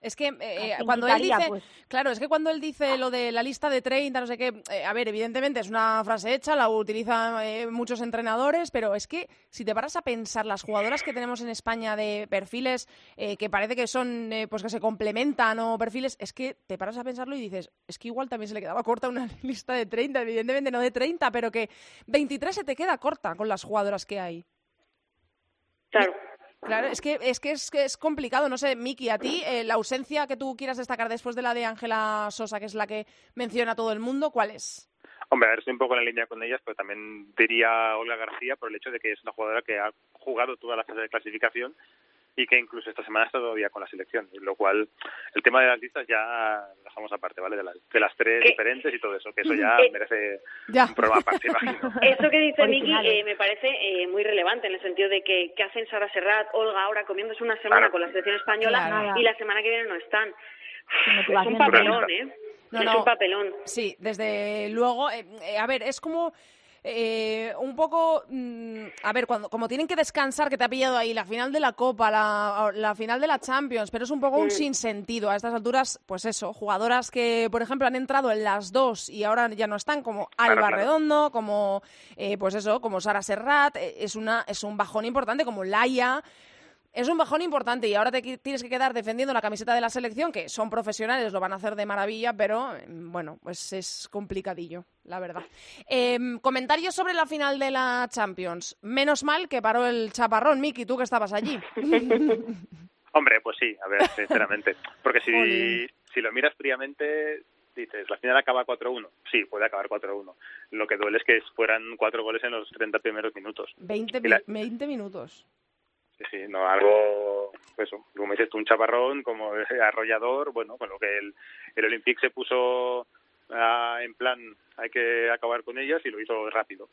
Es que eh, ¿A quién cuando él dice, Pues- claro, es que cuando él dice lo de la lista de 30, no sé qué, eh, a ver, evidentemente es una frase hecha, la utilizan eh, muchos entrenadores, pero es que si te paras a pensar las jugadoras que tenemos en España de perfiles eh, que parece que son, eh, pues que se complementan o perfiles, es que te paras a pensarlo y dices, es que igual también se le quedaba corta una lista de 30, evidentemente no de 30, pero que 23 se te queda corta con las jugadoras que hay. Claro. Claro, es que es que es, es complicado, no sé, Miki, a ti eh, la ausencia que tú quieras destacar después de la de Ángela Sosa, que es la que menciona todo el mundo, ¿cuál es? Hombre, a ver, estoy un poco en la línea con ellas, pero también diría Olga García por el hecho de que es una jugadora que ha jugado toda la fase de clasificación y que incluso esta semana está todavía con la selección, lo cual el tema de las listas ya lo dejamos aparte, ¿vale? De, las- de las tres ¿Qué? diferentes y todo eso, que eso ya Eh, merece Ya. un programa aparte, imagino. Eso que dice Miki eh, me parece eh, muy relevante en el sentido de que, que hacen Sara Serrat, Olga ahora comiéndose una semana Claro. con la selección española Claro. y la semana que viene no están. Es un papelón. ¿eh? No, es no. un papelón. Sí, desde luego. eh, eh, a ver, es como eh, un poco. mm, a ver, cuando como tienen que descansar, que te ha pillado ahí la final de la Copa, la, la final de la Champions, pero es un poco un sinsentido. A estas alturas, pues eso, jugadoras que, por ejemplo, han entrado en las dos y ahora ya no están, como Alba claro. Redondo, como, eh, pues eso, como Sara Serrat, eh, es, una, es un bajón importante, como Laia. Es un bajón importante y ahora te tienes que quedar defendiendo la camiseta de la selección, que son profesionales, lo van a hacer de maravilla, pero eh, bueno, pues es complicadillo, la verdad. Em, comentarios sobre la final de la Champions. Menos mal que paró el chaparrón, Miki, tú que estabas allí. Hombre, pues sí, a ver, sinceramente. Porque si, lo miras fríamente, dices, la final acaba 4-1. Sí, puede acabar 4-1. Lo que duele es que fueran cuatro goles en los 30 primeros minutos. 20, Y la- mi- 20 minutos. Sí, no, algo, pues eso, como dices tú, un chaparrón, como arrollador, bueno, con lo que el, el Olympique se puso ah, en plan, hay que acabar con ellas y lo hizo rápido.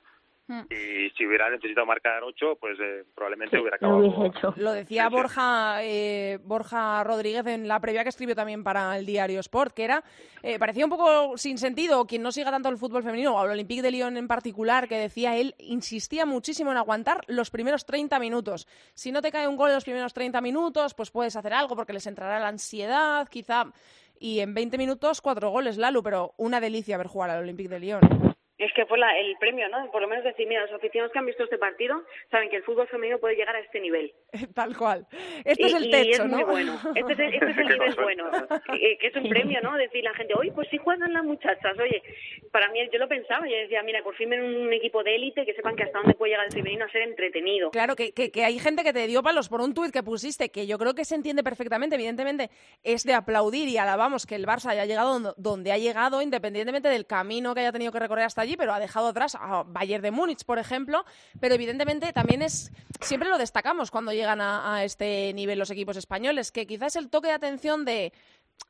Y si hubiera necesitado marcar ocho, pues eh, probablemente Sí, hubiera lo acabado. hecho. Lo decía sí. Borja, eh, Borja Rodríguez en la previa que escribió también para el diario Sport, que era, eh, parecía un poco sin sentido, quien no siga tanto el fútbol femenino, o al Olympique de Lyon en particular, que decía él, insistía muchísimo en aguantar los primeros 30 minutos. Si no te cae un gol en los primeros 30 minutos, pues puedes hacer algo porque les entrará la ansiedad, quizá. Y en 20 minutos, cuatro goles, Lalu, pero una delicia ver jugar al Olympique de Lyon. Es que fue la- el premio, ¿no? Por lo menos decir, mira, los aficionados que han visto este partido saben que el fútbol femenino puede llegar a este nivel. Tal cual. Este y, es el y techo, es ¿no? muy bueno. Este es el, este es el Qué nivel bueno. Que es un premio, ¿no? Decir la gente, oye, pues sí juegan las muchachas. Oye, para mí, yo lo pensaba. Yo decía, mira, por fin ven un equipo de élite que sepan que hasta dónde puede llegar el femenino a ser entretenido. Claro, que, que, que hay gente que te dio palos por un tuit que pusiste, que yo creo que se entiende perfectamente, evidentemente es de aplaudir y alabamos que el Barça haya llegado donde- donde ha llegado, independientemente del camino que haya tenido que recorrer hasta allí, pero ha dejado atrás a Bayern de Múnich, por ejemplo, pero evidentemente también es, siempre lo destacamos cuando llegan a, a este nivel los equipos españoles, que quizás el toque de atención de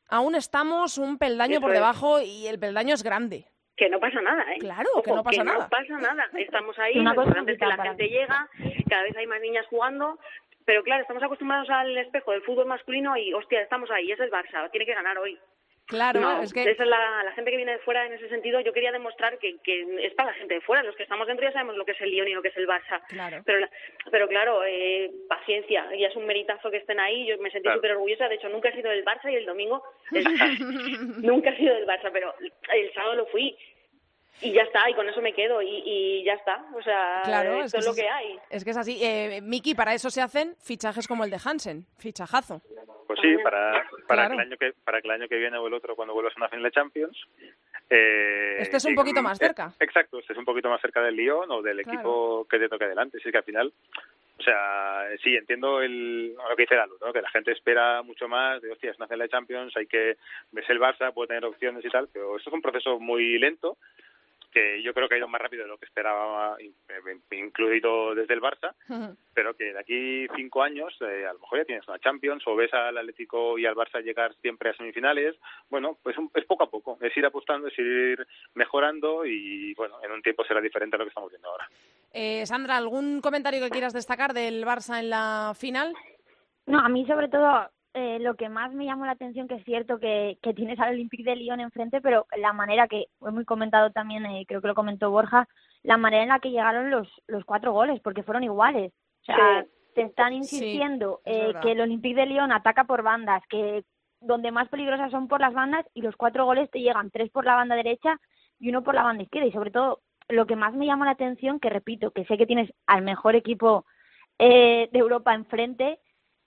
aún estamos un peldaño Eso por es. debajo y el peldaño es grande. que no pasa nada, ¿eh? Claro, que no pasa nada. No pasa nada. Estamos ahí, Una lo cosa importante es que la gente llega, cada vez hay más niñas jugando, pero claro, estamos acostumbrados al espejo del fútbol masculino y, hostia, estamos ahí, es el Barça, tiene que ganar hoy. Claro, no, es que esa es la, la gente que viene de fuera en ese sentido. Yo quería demostrar que, que es para la gente de fuera. Los que estamos dentro ya sabemos lo que es el Lyon y lo que es el Barça. Claro. Pero, la- pero claro, eh, paciencia. Ya es un meritazo que estén ahí. Yo me sentí Claro. súper orgullosa. De hecho, nunca he sido del Barça y el domingo es- nunca he sido del Barça, pero el sábado lo fui. Y ya está, y con eso me quedo, y, y ya está. O sea, Claro, esto es es, que lo que hay. Es que es así. Eh, Miki, para eso se hacen fichajes como el de Hansen. Fichajazo. Pues sí, para, para, Claro. que el año que, para que el año que viene o el otro, cuando vuelvas a una final de Champions. eh, Este es un poquito más eh, cerca. exacto, este es un poquito más cerca del Lyon o del Claro. equipo que te toque delante. Sí, que al final. O sea, sí, entiendo el, lo que dice Lalu, ¿no? que la gente espera mucho más de, hostia, es una final de Champions, hay que ves el Barça, puede tener opciones y tal, pero esto es un proceso muy lento que yo creo que ha ido más rápido de lo que esperaba, eh, incluido desde el Barça, pero que de aquí cinco años eh, a lo mejor ya tienes una Champions o ves al Atlético y al Barça llegar siempre a semifinales. Bueno, pues un- es poco a poco, es ir apostando, es ir mejorando y bueno, en un tiempo será diferente a lo que estamos viendo ahora. Eh, Sandra, ¿algún comentario que quieras destacar del Barça en la final? No, a mí sobre todo eh, lo que más me llamó la atención que es cierto que, que tienes al Olympique de Lyon enfrente, pero la manera que fue muy comentado también, eh, creo que lo comentó Borja, la manera en la que llegaron los, los cuatro goles, porque fueron iguales. O sea, Sí. te están Sí, insistiendo es eh, que el Olympique de Lyon ataca por bandas, que donde más peligrosas son por las bandas y los cuatro goles te llegan, tres por la banda derecha y uno por la banda izquierda. Y sobre todo, lo que más me llamó la atención, que repito, que sé que tienes al mejor equipo eh, de Europa enfrente,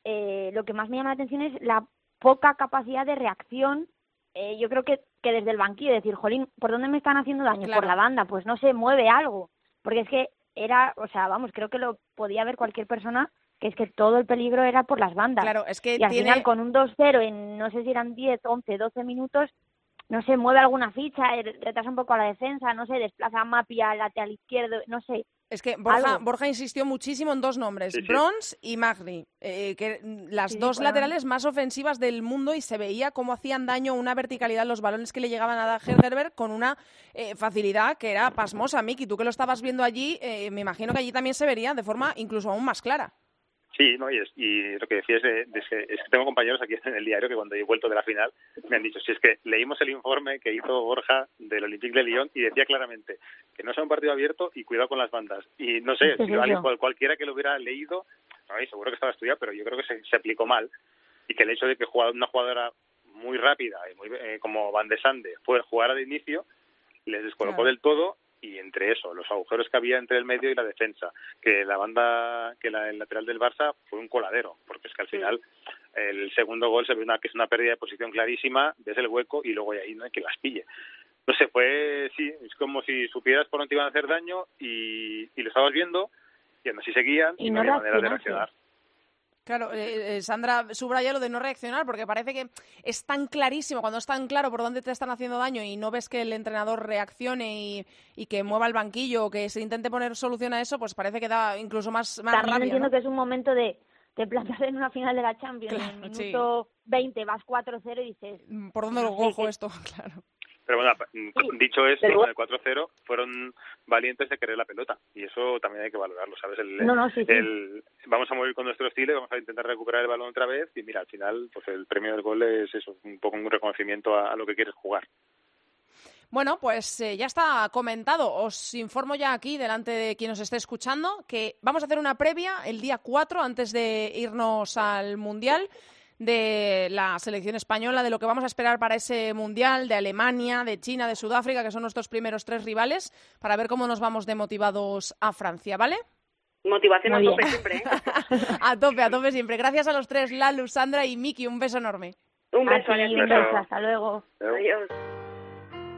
eh, lo que más me llama la atención es la poca capacidad de reacción. Eh, yo creo que, que desde el banquillo, decir, jolín, ¿por dónde me están haciendo daño? Claro. Por la banda, pues no se mueve algo. Porque es que era, o sea, vamos, creo que lo podía ver cualquier persona, que es que todo el peligro era por las bandas. Claro, es que y al tiene... final, con un 2-0 en no sé si eran 10, 11, 12 minutos, no sé, mueve alguna ficha, eh, retrasa un poco a la defensa, no sé, desplaza a Mapi al lateral izquierdo, no sé. Es que Borja. Borja insistió muchísimo en dos nombres, Sí, sí. Brons y Magri, eh, que las Sí, dos laterales más ofensivas del mundo y se veía cómo hacían daño una verticalidad los balones que le llegaban a Hergerberg con una eh, facilidad que era pasmosa. Miki, tú que lo estabas viendo allí, eh, me imagino que allí también se vería de forma incluso aún más clara. Sí, no, y, es- y lo que decía es, de- de- es que, es que tengo compañeros aquí en el diario que cuando he vuelto de la final me han dicho, si es que leímos el informe que hizo Borja del Olympique de Lyon y decía claramente que no sea un partido abierto y cuidado con las bandas. Y no sé, si alguien, cualquiera que lo hubiera leído, no, seguro que estaba estudiado, pero yo creo que se, se aplicó mal. Y que el hecho de que una jugadora muy rápida y muy eh, como Van de Sande fuera jugara de inicio, les descolocó Claro. del todo y entre eso, los agujeros que había entre el medio y la defensa, que la banda, que la, el lateral del Barça fue un coladero, porque es que al final el segundo gol se ve una, que es una pérdida de posición clarísima, ves el hueco y luego ahí no hay que las pille. No sé, fue, sí, es como si supieras por dónde te iban a hacer daño y, y lo estabas viendo y aún así seguían y, Y no, había manera de reaccionar. Claro, eh, eh, Sandra subraya lo de no reaccionar porque parece que es tan clarísimo, cuando es tan claro por dónde te están haciendo daño y no ves que el entrenador reaccione y, y que mueva el banquillo o que se intente poner solución a eso, pues parece que da incluso más, más También rabia. entiendo ¿no? que es un momento de, de plantarse en una final de la Champions. Claro, en el sí. minuto 20 vas 4-0 y dices, Mm, ¿Por dónde lo cojo esto? Claro. Pero bueno, dicho esto, con el 4-0 fueron valientes de querer la pelota y eso también hay que valorarlo, ¿sabes? El, No, no, sí, sí. el- vamos a mover con nuestro estilo vamos a intentar recuperar el balón otra vez y mira, al final pues el premio del gol es eso, un poco un reconocimiento a, a lo que quieres jugar. Bueno, pues eh, ya está comentado. Os informo ya aquí, delante de quien nos esté escuchando, que vamos a hacer una previa el día 4, antes de irnos al Mundial, de la selección española, de lo que vamos a esperar para ese Mundial, de Alemania, de China, de Sudáfrica, que son nuestros primeros tres rivales, para ver cómo nos vamos de motivados a Francia, ¿vale? Motivación Muy a tope bien. siempre, ¿eh? a tope, a tope siempre. Gracias a los tres, Lalu, Sandra y Miki. Un beso enorme. Un a beso, ti, Alex. un beso, hasta luego. Adiós.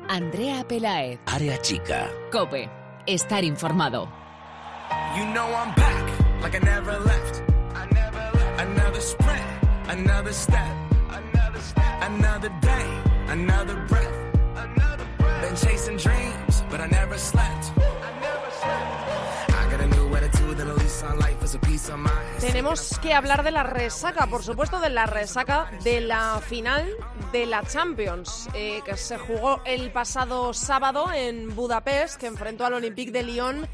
Andrea Pelaez, Área chica. Cope, estar informado. You know I'm back like I never left. I never left. Another sprint, another step, another step, another day, another breath, another breath. Been chasing dreams, but I never slept. I never slept. I got a new attitude and a Tenemos que hablar de la resaca, por supuesto, de la resaca de la final de la Champions, eh, que se jugó el pasado sábado en Budapest, que enfrentó al Olympique de Lyon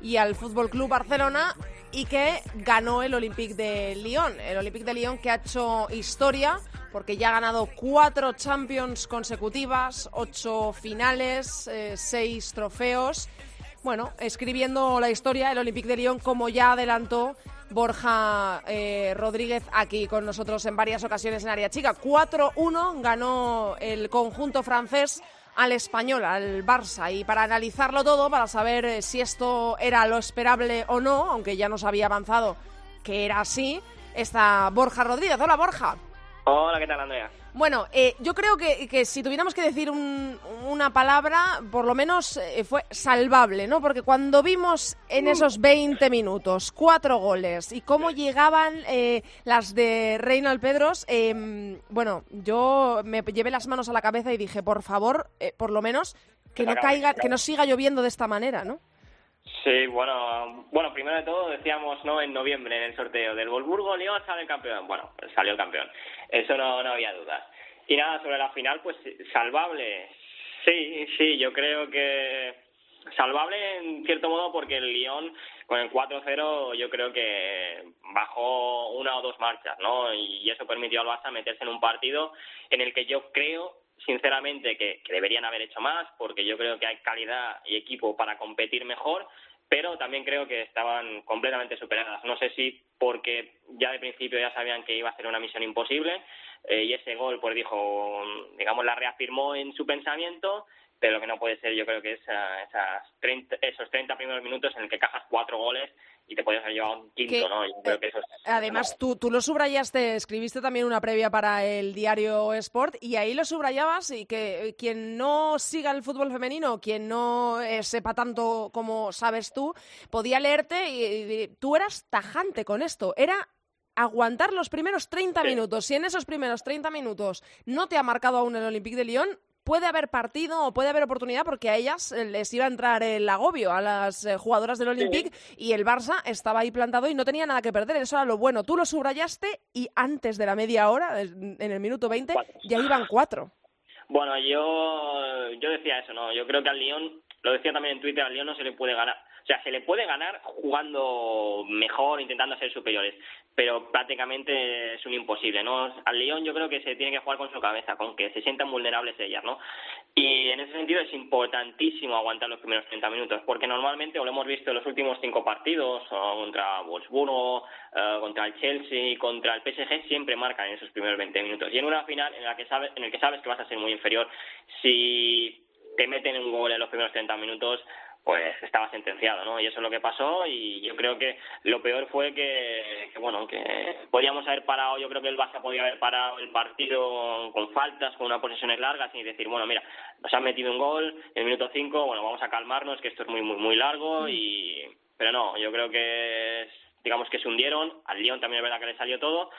y al Fútbol Club Barcelona y que ganó el Olympique de Lyon. El Olympique de Lyon que ha hecho historia porque ya ha ganado cuatro Champions consecutivas, ocho finales, eh, seis trofeos. Bueno, escribiendo la historia, el Olympique de Lyon, como ya adelantó Borja eh, Rodríguez aquí con nosotros en varias ocasiones en Área Chica. 4-1 ganó el conjunto francés al español, al Barça. Y para analizarlo todo, para saber eh, si esto era lo esperable o no, aunque ya nos había avanzado que era así, está Borja Rodríguez. Hola Borja. Hola, ¿qué tal Andrea? Bueno, eh, yo creo que, si tuviéramos que decir una palabra, por lo menos eh, fue salvable, ¿no? Porque cuando vimos en mm. esos 20 minutos cuatro goles y cómo llegaban eh, las de Reinald Pedros, em, bueno, yo me llevé las manos a la cabeza y dije, por favor, por lo menos que no caiga, que no siga lloviendo de esta manera, ¿no? Sí, bueno, bueno, primero de todo decíamos no en noviembre en el sorteo del Volburgo León sale el campeón. Bueno, salió el campeón. Eso no, no había dudas. Y nada, sobre la final, pues salvable. Sí, sí, yo creo que salvable en cierto modo porque el Lyon con el 4-0 yo creo que bajó una o dos marchas, ¿no? Y eso permitió al Barça meterse en un partido en el que yo creo sinceramente que, deberían haber hecho más porque yo creo que hay calidad y equipo para competir mejor pero también creo que estaban completamente superadas. No sé si porque ya de principio ya sabían que iba a ser una misión imposible eh, y ese gol, pues dijo, digamos, la reafirmó en su pensamiento, pero lo que no puede ser yo creo que es uh, esas 30, esos 30 primeros minutos en el que cajas cuatro goles y te puedes haber llevado un quinto, ¿no? además, tú, tú lo subrayaste, escribiste también una previa para el diario Sport y ahí lo subrayabas y que quien no siga el fútbol femenino, quien no eh, sepa tanto como sabes tú, podía leerte y, tú eras tajante con esto. Era aguantar los primeros 30 minutos. Si en esos primeros 30 minutos no te ha marcado aún el Olympique de Lyon, puede haber partido o puede haber oportunidad porque a ellas eh, les iba a entrar el agobio a las eh, jugadoras del Olympique y el Barça estaba ahí plantado y no tenía nada que perder. Eso era lo bueno. Tú lo subrayaste y antes de la media hora, en el minuto 20, ya iban cuatro. Bueno, yo, yo decía eso, ¿no? Yo creo que al Lyon, lo decía también en Twitter, al Lyon no se le puede ganar sea, se le puede ganar jugando mejor, intentando ser superiores, pero prácticamente es un imposible, ¿no? Al León yo creo que se tiene que jugar con su cabeza, con que se sientan vulnerables ellas, ¿no? Y en ese sentido es importantísimo aguantar los primeros 30 minutos, porque normalmente, o lo hemos visto en los últimos cinco partidos, contra Wolfsburgo, eh, contra el Chelsea, contra el PSG, siempre marcan en esos primeros 20 minutos. Y en una final en la que sabes, en el que sabes que vas a ser muy inferior, si te meten un gol en los primeros 30 minutos, pues estaba sentenciado, ¿no? Y eso es lo que pasó y yo creo que lo peor fue que, bueno, que podíamos haber parado, yo creo que el Barça podía haber parado el partido con faltas, con unas posesiones largas y decir, bueno, mira, nos han metido un gol en el minuto 5, bueno, vamos a calmarnos, que esto es muy, muy, muy largo y... Pero no, yo creo que digamos que se hundieron, al Lyon también es verdad que le salió todo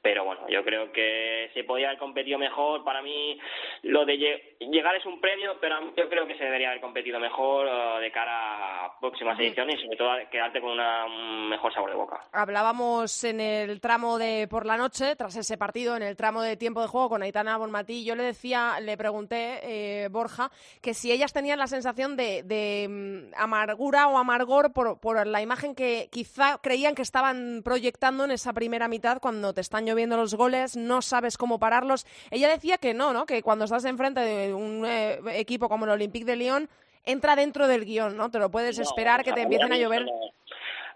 pero bueno, yo creo que se podía haber competido mejor. Para mí, lo de llegar es un premio, pero yo creo que se debería haber competido mejor uh, de cara a próximas ediciones y sobre todo quedarte con un mejor sabor de boca. Hablábamos en el tramo de por la noche, tras ese partido, en el tramo de tiempo de juego con Aitana Bonmatí. Yo le decía, le pregunté, eh, Borja, que si ellas tenían la sensación de, de mm, amargura o amargor por, por la imagen que quizá creían que estaban proyectando en esa primera mitad cuando te están lloviendo los goles, no sabes cómo pararlos. Ella decía que no, ¿no? Que cuando estás enfrente de un eh, equipo como el Olympique de Lyon, entra dentro del guion, ¿no? Te lo puedes esperar que te empiecen a llover.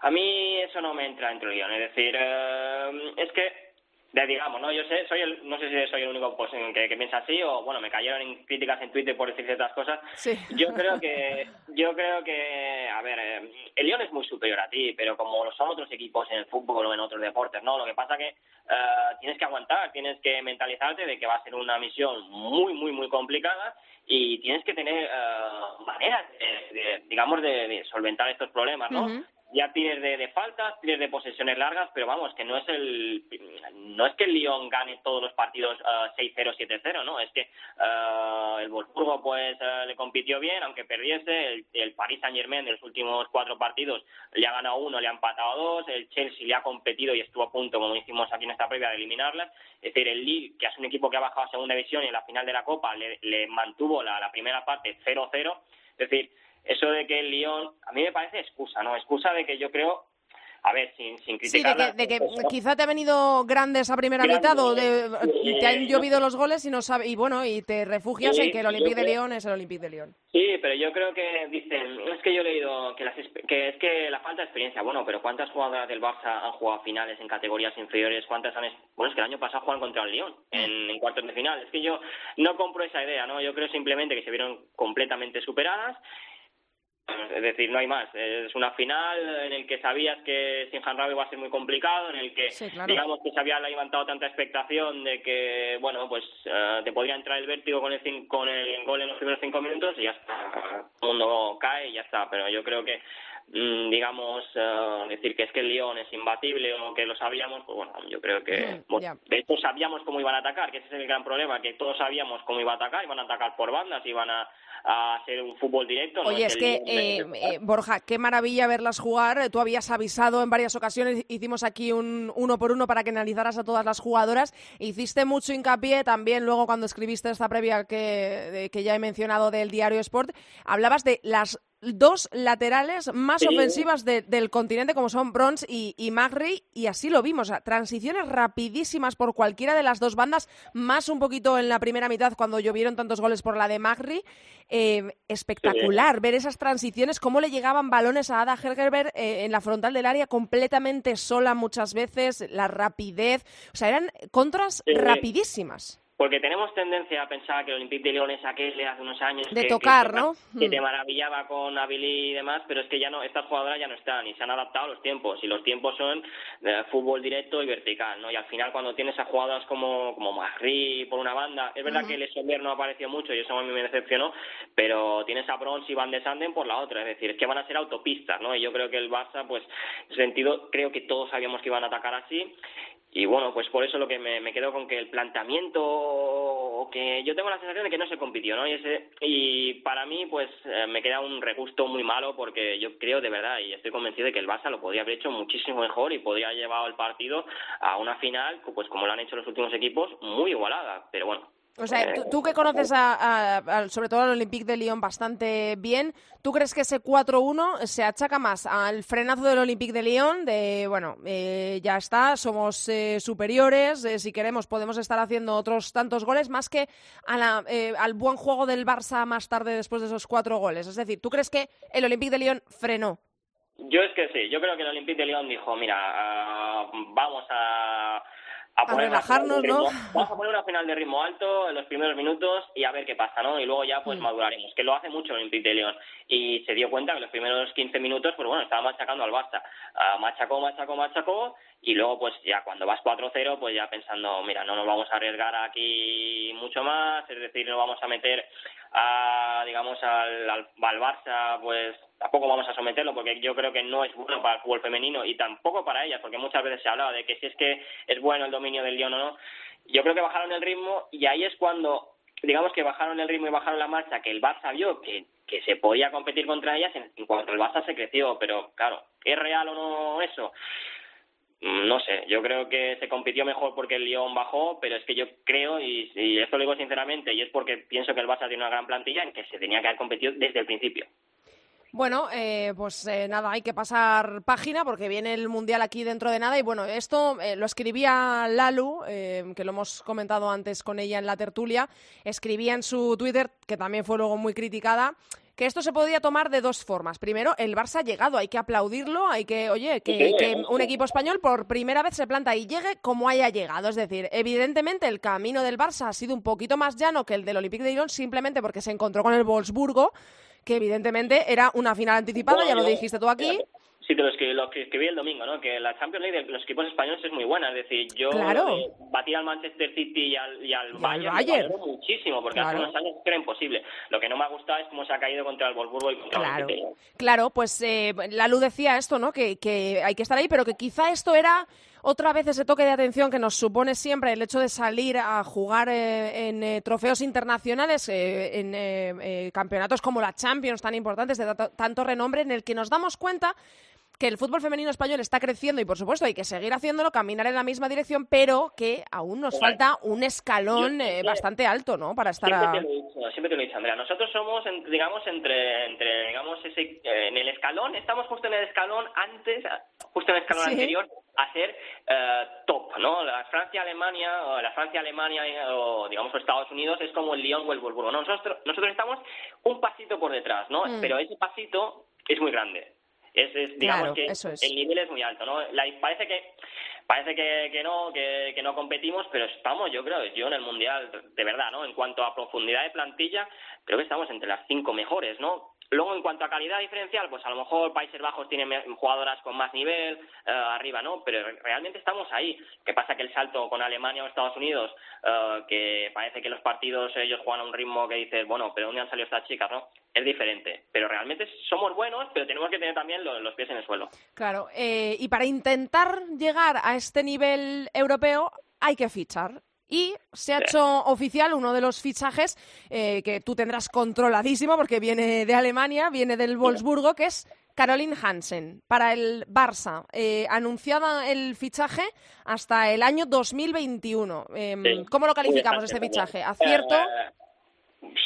A mí eso no me entra dentro del guion, es decir, eh, es que de, digamos, ¿no? Yo sé, soy el, no sé si soy el único pues, que, que, piensa así o, bueno, me cayeron en críticas en Twitter por decir ciertas cosas. Sí. Yo creo que, yo creo que, a ver, eh, el Lyon es muy superior a ti, pero como lo son otros equipos en el fútbol o en otros deportes, ¿no? Lo que pasa que uh, tienes que aguantar, tienes que mentalizarte de que va a ser una misión muy, muy, muy complicada y tienes que tener uh, maneras, de, digamos, de, solventar estos problemas, ¿no? Ya tienes de, de faltas, tienes de posesiones largas, pero vamos, que no es el no es que el Lyon gane todos los partidos 6-0, 7-0, ¿no? Es que el Wolfsburgo pues le compitió bien, aunque perdiese, el, el Paris Saint-Germain de los últimos cuatro partidos le ha ganado uno, le ha empatado dos, el Chelsea le ha competido y estuvo a punto, como hicimos aquí en esta previa, de eliminarlas. Es decir, el Lille, que es un equipo que ha bajado a segunda división y en la final de la Copa le, le mantuvo la, la primera parte 0-0. Es decir, eso de que el Lyon, a mí me parece excusa, ¿no? Excusa de que yo creo a ver, sin, sin criticar. Sí, de que, de que quizá te ha venido grande esa primera mitad o de, te han llovido los goles y no sabe, y bueno, y te refugias Sí, en que el Olympique de Lyon es el Olympique de Lyon. Sí, pero yo creo que dicen, es que yo he leído que, las, que es que la falta de experiencia, bueno, pero ¿cuántas jugadoras del Barça han jugado finales en categorías inferiores? ¿Cuántas han, bueno, es que el año pasado jugaron contra el Lyon en, en cuartos de final. Es que yo no compro esa idea, ¿no? Yo creo simplemente que se vieron completamente superadas es decir, no hay más. Es una final en el que sabías que sin Hanrabi iba a ser muy complicado, en el que Sí, claro. digamos que se había levantado tanta expectación de que, bueno, pues eh, te podría entrar el vértigo con el, con el gol en los primeros cinco minutos y ya está. El mundo cae y ya está. Pero yo creo que, digamos, eh, decir que es que el Lyon es imbatible o que lo sabíamos, pues bueno, yo creo que, Mm, de hecho sabíamos cómo iban a atacar, que ese es el gran problema, que todos sabíamos cómo iba a atacar, iban a atacar por bandas, iban a, a hacer un fútbol directo. no Oye, es el que, eh, eh, Borja, qué maravilla verlas jugar. Eh, Tú habías avisado en varias ocasiones, hicimos aquí un uno por uno para que analizaras a todas las jugadoras. Hiciste mucho hincapié también luego cuando escribiste esta previa que, que ya he mencionado del diario Sport. Hablabas de las dos laterales más Sí. ofensivas de- del continente como son Brons y, y Magri y así lo vimos, o sea, transiciones rapidísimas por cualquiera de las dos bandas, más un poquito en la primera mitad cuando llovieron tantos goles por la de Magri, Eh, espectacular ver esas transiciones, cómo le llegaban balones a Ada Hergerberg eh, en la frontal del área completamente sola muchas veces, la rapidez, o sea, eran contras Sí. rapidísimas. Porque tenemos tendencia a pensar que el Olympique de Lyon es aquel de hace unos años De que, tocar, que, ¿no? que te maravillaba con Avili y demás, pero es que ya no, estas jugadoras ya no están y se han adaptado a los tiempos y los tiempos son de fútbol directo y vertical, ¿no? Y al final cuando tienes a jugadoras como como Magri por una banda, es verdad que el Sommer no apareció mucho y eso a mí me decepcionó, pero tienes a Brons y Van de Sanden por la otra, es decir, es que van a ser autopistas, ¿no? Y yo creo que el Barça, pues, en ese sentido, creo que todos sabíamos que iban a atacar así y bueno, pues por eso lo que me, quedo con que el planteamiento, que yo tengo la sensación de que no se compitió, ¿no? Y, ese, y para mí, pues eh, me queda un regusto muy malo porque yo creo de verdad y estoy convencido de que el Barça lo podría haber hecho muchísimo mejor y podría haber llevado el partido a una final, pues como lo han hecho los últimos equipos, muy igualada. Pero bueno, O sea, tú, tú que conoces a, sobre todo al Olympique de Lyon bastante bien, ¿tú crees que ese 4-1 se achaca más al frenazo del Olympique de Lyon de, bueno, eh, ya está, somos eh, superiores, eh, si queremos podemos estar haciendo otros tantos goles, más que a la, eh, al buen juego del Barça más tarde después de esos cuatro goles? Es decir, ¿tú crees que el Olympique de Lyon frenó? Yo es que sí, yo creo que el Olympique de Lyon dijo, mira, ah, vamos a, a poner una relajarnos, ¿no? vamos a poner una final de ritmo alto en los primeros minutos y a ver qué pasa, ¿no? Y luego ya Mm. pues maduraremos, que lo hace mucho el Olympique de Lyon. Y se dio cuenta que en los primeros 15 minutos, pues bueno, estaba machacando al Barça. Ah, machacó, machacó, machacó y luego pues ya cuando vas 4-0, pues ya pensando, mira, no nos vamos a arriesgar aquí mucho más, es decir, no vamos a meter a, digamos, al, al, al Barça, pues tampoco vamos a someterlo porque yo creo que no es bueno para el fútbol femenino y tampoco para ellas, porque muchas veces se hablaba de que si es que es bueno el dominio del Lyon o no. Yo creo que bajaron el ritmo y ahí es cuando, digamos que bajaron el ritmo y bajaron la marcha, que el Barça vio que, que se podía competir contra ellas en, en cuanto el Barça se creció, pero claro, ¿es real o no eso? Mm, No sé, yo creo que se compitió mejor porque el Lyon bajó, pero es que yo creo, y, y esto lo digo sinceramente, y es porque pienso que el Barça tiene una gran plantilla en que se tenía que haber competido desde el principio. Bueno, eh, pues eh, nada, hay que pasar página porque viene el Mundial aquí dentro de nada. Y bueno, esto eh, lo escribía Lalu, eh, que lo hemos comentado antes con ella en la tertulia. Escribía en su Twitter, que también fue luego muy criticada, que esto se podía tomar de dos formas. Primero, el Barça ha llegado, hay que aplaudirlo, hay que, oye, que, un equipo español por primera vez se planta y llegue como haya llegado. Es decir, evidentemente el camino del Barça ha sido un poquito más llano que el del Olympique de Lyon simplemente porque se encontró con el Wolfsburgo que evidentemente era una final anticipada, ya lo dijiste tú aquí. Sí, de los que, lo que escribí el domingo, ¿no? Que la Champions League de los equipos españoles es muy buena. Es decir, yo Claro. eh, batí al Manchester City y al, y al Y Bayern, Bayern. valoro muchísimo, porque Claro. hace unos años era imposible. Lo que no me ha gustado es cómo se ha caído contra el Wolfsburgo y contra Claro, el claro, pues eh, la luz decía esto, ¿no? Que, que hay que estar ahí, pero que quizá esto era otra vez ese toque de atención que nos supone siempre el hecho de salir a jugar eh, en eh, trofeos internacionales, eh, en eh, eh, campeonatos como la Champions, tan importantes, de tanto renombre, en el que nos damos cuenta que el fútbol femenino español está creciendo y, por supuesto, hay que seguir haciéndolo, caminar en la misma dirección, pero que aún nos falta un escalón Yo- eh, yo- bastante alto, ¿no? Para estar Siempre a... te lo he dicho, siempre te lo he dicho, Andrea. Nosotros somos, digamos, entre, entre digamos, ese, eh, en el escalón, estamos justo en el escalón antes, justo en el escalón Sí. anterior a ser eh, top, ¿no? La Francia-Alemania, o la Francia-Alemania, eh, o digamos, Estados Unidos es como el Lyon o el Wolfsburgo. ¿no? Nosotros, nosotros estamos un pasito por detrás, ¿no? Mm. Pero ese pasito es muy grande. Es, es, digamos Claro, que eso es. el nivel es muy alto, ¿no? La- parece que parece que, que no que, que no competimos, pero estamos, yo creo, yo en el mundial de verdad, ¿no? En cuanto a profundidad de plantilla, creo que estamos entre las cinco mejores, ¿no? Luego, en cuanto a calidad diferencial, pues a lo mejor Países Bajos tiene jugadoras con más nivel, eh, arriba, ¿no? Pero re- realmente estamos ahí. ¿Qué pasa? Que el salto con Alemania o Estados Unidos, eh, que parece que los partidos ellos juegan a un ritmo que dices, bueno, pero ¿dónde han salido estas chicas, no? Es diferente. Pero realmente somos buenos, pero tenemos que tener también lo- los pies en el suelo. Claro, eh, y para intentar llegar a este nivel europeo hay que fichar. Y se ha Sí. hecho oficial uno de los fichajes eh, que tú tendrás controladísimo porque viene de Alemania, viene del Wolfsburgo, que es Caroline Hansen para el Barça. Eh, anunciada el fichaje hasta el año 2021. Eh, Sí. ¿Cómo lo calificamos este fichaje? ¿Acierto?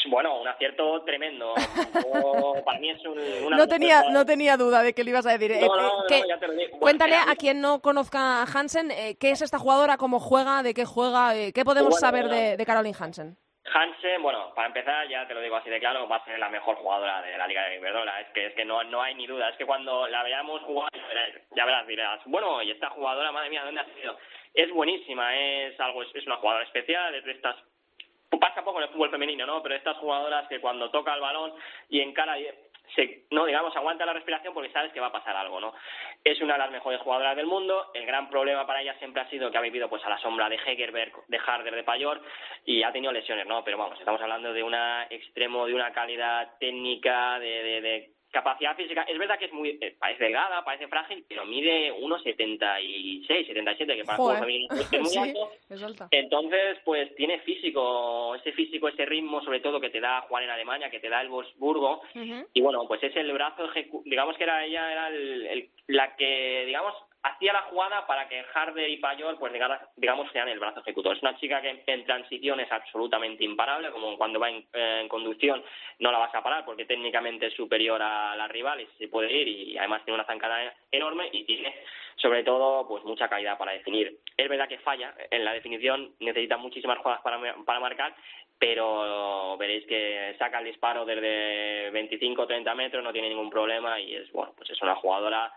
Bueno, un acierto tremendo. Yo- para mí es un, una no, tenía, no tenía duda de que lo ibas a decir. No, Eh, no, eh, no, ¿qué- ya te lo digo. Bueno, Cuéntale a quien no conozca a Hansen eh, qué es esta jugadora, cómo juega, de qué juega, eh, qué podemos Bueno, saber bueno. de, de Caroline Hansen. Hansen, bueno, para empezar, ya te lo digo así de claro, va a ser la mejor jugadora de la Liga de Iberdrola. Es que, es que no, no hay ni duda. Es que cuando la veamos jugar, ya verás, dirás, bueno, y esta jugadora, madre mía, ¿dónde ha sido? Es buenísima, es algo, es, es una jugadora especial, es de estas pasa poco en el fútbol femenino, ¿no? Pero estas jugadoras que cuando toca el balón y encara, se, no, digamos, aguanta la respiración porque sabes que va a pasar algo, ¿no? Es una de las mejores jugadoras del mundo. El gran problema para ella siempre ha sido que ha vivido pues a la sombra de Hegerberg, de Harder, de Payor y ha tenido lesiones, ¿no? Pero vamos, estamos hablando de una extremo, de una calidad técnica, de, de, de capacidad física. Es verdad que es muy, eh, parece delgada, parece frágil, pero mide 1,76, 77, que para el Joder. fútbol femenino es muy Sí, alto. es alta. Entonces, pues tiene físico, ese físico, ese ritmo, sobre todo que te da jugar en Alemania, que te da el Wolfsburgo. Y bueno, pues es el brazo, digamos que era ella, era el- el- la que, digamos, hacía la jugada para que Harder y Payor, pues digamos, sean el brazo ejecutor. Es una chica que en transición es absolutamente imparable, como cuando va en, eh, en conducción no la vas a parar porque técnicamente es superior a la rival y se puede ir y además tiene una zancada enorme y tiene sobre todo pues mucha calidad para definir. Es verdad que falla en la definición, necesita muchísimas jugadas para, para marcar, pero veréis que saca el disparo desde 25 o 30 metros, no tiene ningún problema y es bueno, pues es una jugadora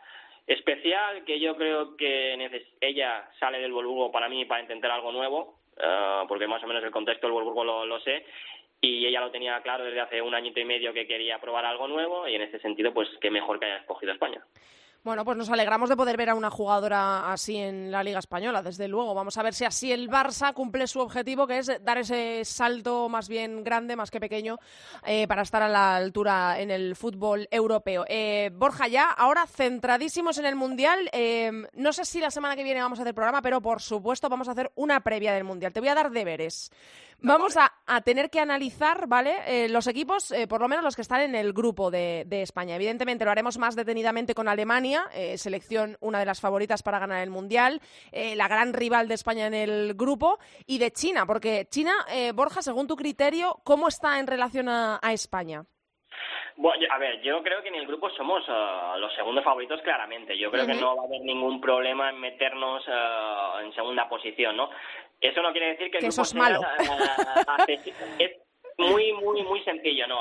especial que yo creo que ella sale del Volburgo para mí para intentar algo nuevo, eh, porque más o menos el contexto del Volburgo lo, sé y ella lo tenía claro desde hace un añito y medio que quería probar algo nuevo y en ese sentido pues qué mejor que haya escogido España. Bueno, pues nos alegramos de poder ver a una jugadora así en la Liga Española, desde luego. Vamos a ver si así el Barça cumple su objetivo, que es dar ese salto más bien grande, más que pequeño, eh, para estar a la altura en el fútbol europeo. Eh, Borja, ya ahora centradísimos en el Mundial. eh, no sé si la semana que viene vamos a hacer programa, pero por supuesto vamos a hacer una previa del Mundial. Te voy a dar deberes. Vamos a, a tener que analizar, ¿vale? Eh, los equipos, eh, por lo menos los que están en el grupo de, de España. Evidentemente lo haremos más detenidamente con Alemania, eh, selección una de las favoritas para ganar el Mundial, eh, la gran rival de España en el grupo, y de China, porque China, eh, Borja, según tu criterio, ¿cómo está en relación a, a España? Bueno, a ver, yo creo que en el grupo somos eh, los segundos favoritos claramente. Yo creo que no va a haber ningún problema en meternos en segunda posición, ¿no? Eso no quiere decir que el Que eso grupo es malo. sea, eh, accesi- es- muy, muy, muy sencillo, ¿no?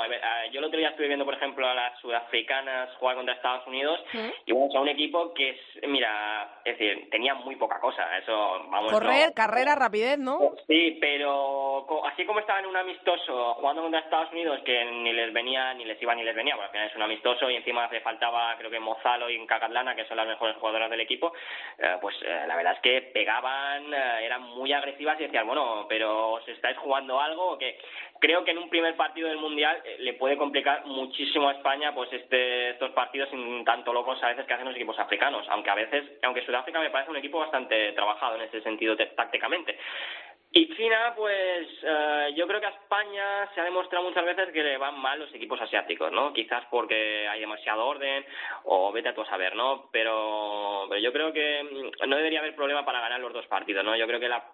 Yo el otro día estuve viendo, por ejemplo, a las sudafricanas jugar contra Estados Unidos y bueno, o un equipo que es, mira, es decir, tenía muy poca cosa, eso, vamos. Correr, carrera, rapidez, ¿no? Sí, pero así como estaban en un amistoso jugando contra Estados Unidos que ni les venía, ni les iba, ni les venía, porque al final es un amistoso y encima le faltaba, creo que Mozalo y Cacatlana, que son las mejores jugadoras del equipo, eh, pues eh, la verdad es que pegaban, eh, eran muy agresivas y decían, bueno, pero ¿os estáis jugando algo? que creo que en un primer partido del Mundial eh, le puede complicar muchísimo a España pues este, estos partidos sin tanto locos a veces que hacen los equipos africanos, aunque a veces, aunque Sudáfrica me parece un equipo bastante trabajado en ese sentido tácticamente. Y China, pues eh, yo creo que a España se ha demostrado muchas veces que le van mal los equipos asiáticos, ¿no? Quizás porque hay demasiado orden o vete a tu a saber, ¿no? Pero, pero yo creo que mm, no debería haber problema para ganar los dos partidos, ¿no? Yo creo que la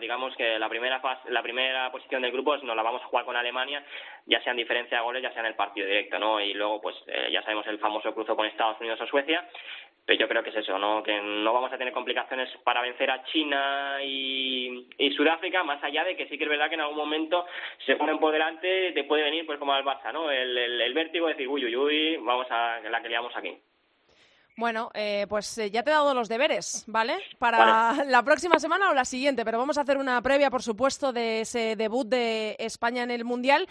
digamos que la primera fase, la primera posición del grupo nos la vamos a jugar con Alemania, ya sea en diferencia de goles, ya sea en el partido directo, ¿no? Y luego, pues eh, ya sabemos el famoso cruzo con Estados Unidos o Suecia, pero yo creo que es eso, ¿no? Que no vamos a tener complicaciones para vencer a China y, Sudáfrica, más allá de que sí que es verdad que en algún momento se ponen por delante, te puede venir, pues como al Barça, ¿no? El, el, vértigo de decir, uy, uy, uy, vamos a la que liamos aquí. Bueno, eh, pues eh, ya te he dado los deberes, ¿vale? Para la próxima semana o la siguiente, pero vamos a hacer una previa, por supuesto, de ese debut de España en el Mundial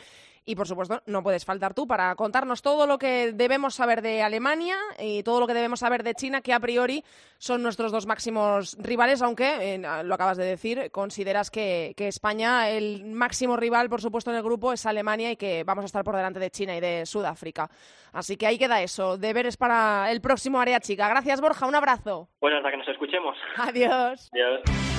y por supuesto, no puedes faltar tú para contarnos todo lo que debemos saber de Alemania y todo lo que debemos saber de China, que a priori son nuestros dos máximos rivales, aunque, eh, lo acabas de decir, consideras que, España, el máximo rival, por supuesto, en el grupo es Alemania y que vamos a estar por delante de China y de Sudáfrica. Así que ahí queda eso. Deberes para el próximo área chica. Gracias, Borja. Un abrazo. Bueno, hasta que nos escuchemos. Adiós. Adiós.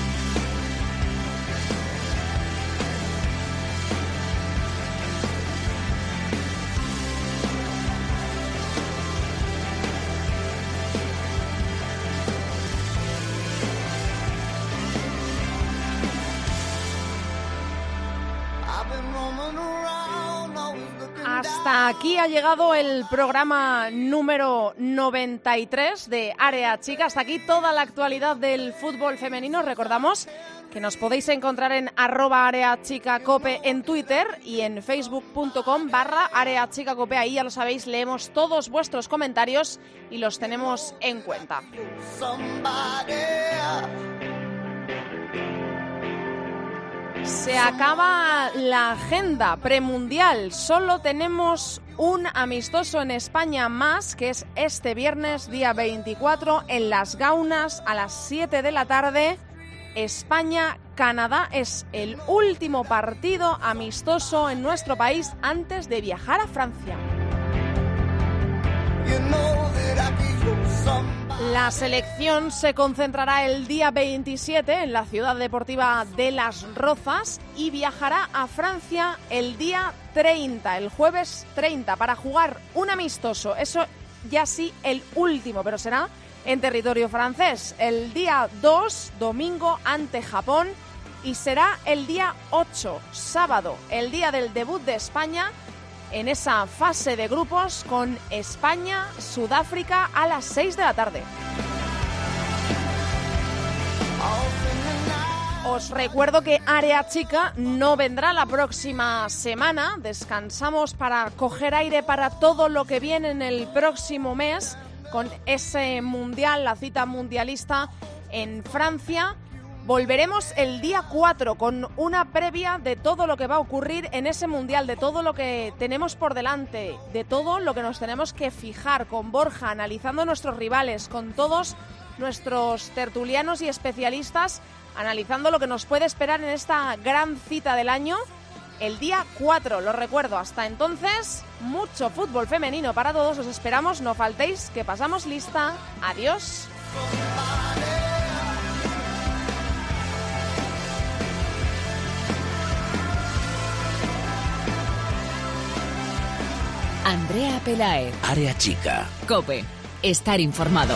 Hasta aquí ha llegado el programa número 93 de Área Chica. Hasta aquí toda la actualidad del fútbol femenino. Recordamos que nos podéis encontrar en arroba Área Chica Cope en Twitter y en facebook.com barra Área Chica Cope. Ahí ya lo sabéis, leemos todos vuestros comentarios y los tenemos en cuenta. Se acaba la agenda premundial. Solo tenemos un amistoso en España más, que es este viernes, día 24, en Las Gaunas, a las 7 de la tarde. España-Canadá es el último partido amistoso en nuestro país antes de viajar a Francia. La selección se concentrará el día 27 en la ciudad deportiva de Las Rozas y viajará a Francia el día 30, el jueves 30, para jugar un amistoso. Eso ya sí el último, pero será en territorio francés. El día 2, domingo, ante Japón. Y será el día 8, sábado, el día del debut de España en esa fase de grupos con España, Sudáfrica a las 6 de la tarde. Os recuerdo que Área Chica no vendrá la próxima semana. Descansamos para coger aire para todo lo que viene en el próximo mes con ese mundial, la cita mundialista en Francia Volveremos el día 4 con una previa de todo lo que va a ocurrir en ese mundial, de todo lo que tenemos por delante, de todo lo que nos tenemos que fijar con Borja, analizando nuestros rivales, con todos nuestros tertulianos y especialistas, analizando lo que nos puede esperar en esta gran cita del año. El día 4, lo recuerdo, hasta entonces, mucho fútbol femenino para todos, os esperamos, no faltéis, que pasamos lista, adiós. Andrea Pelae. Área Chica. Cope. Estar informado.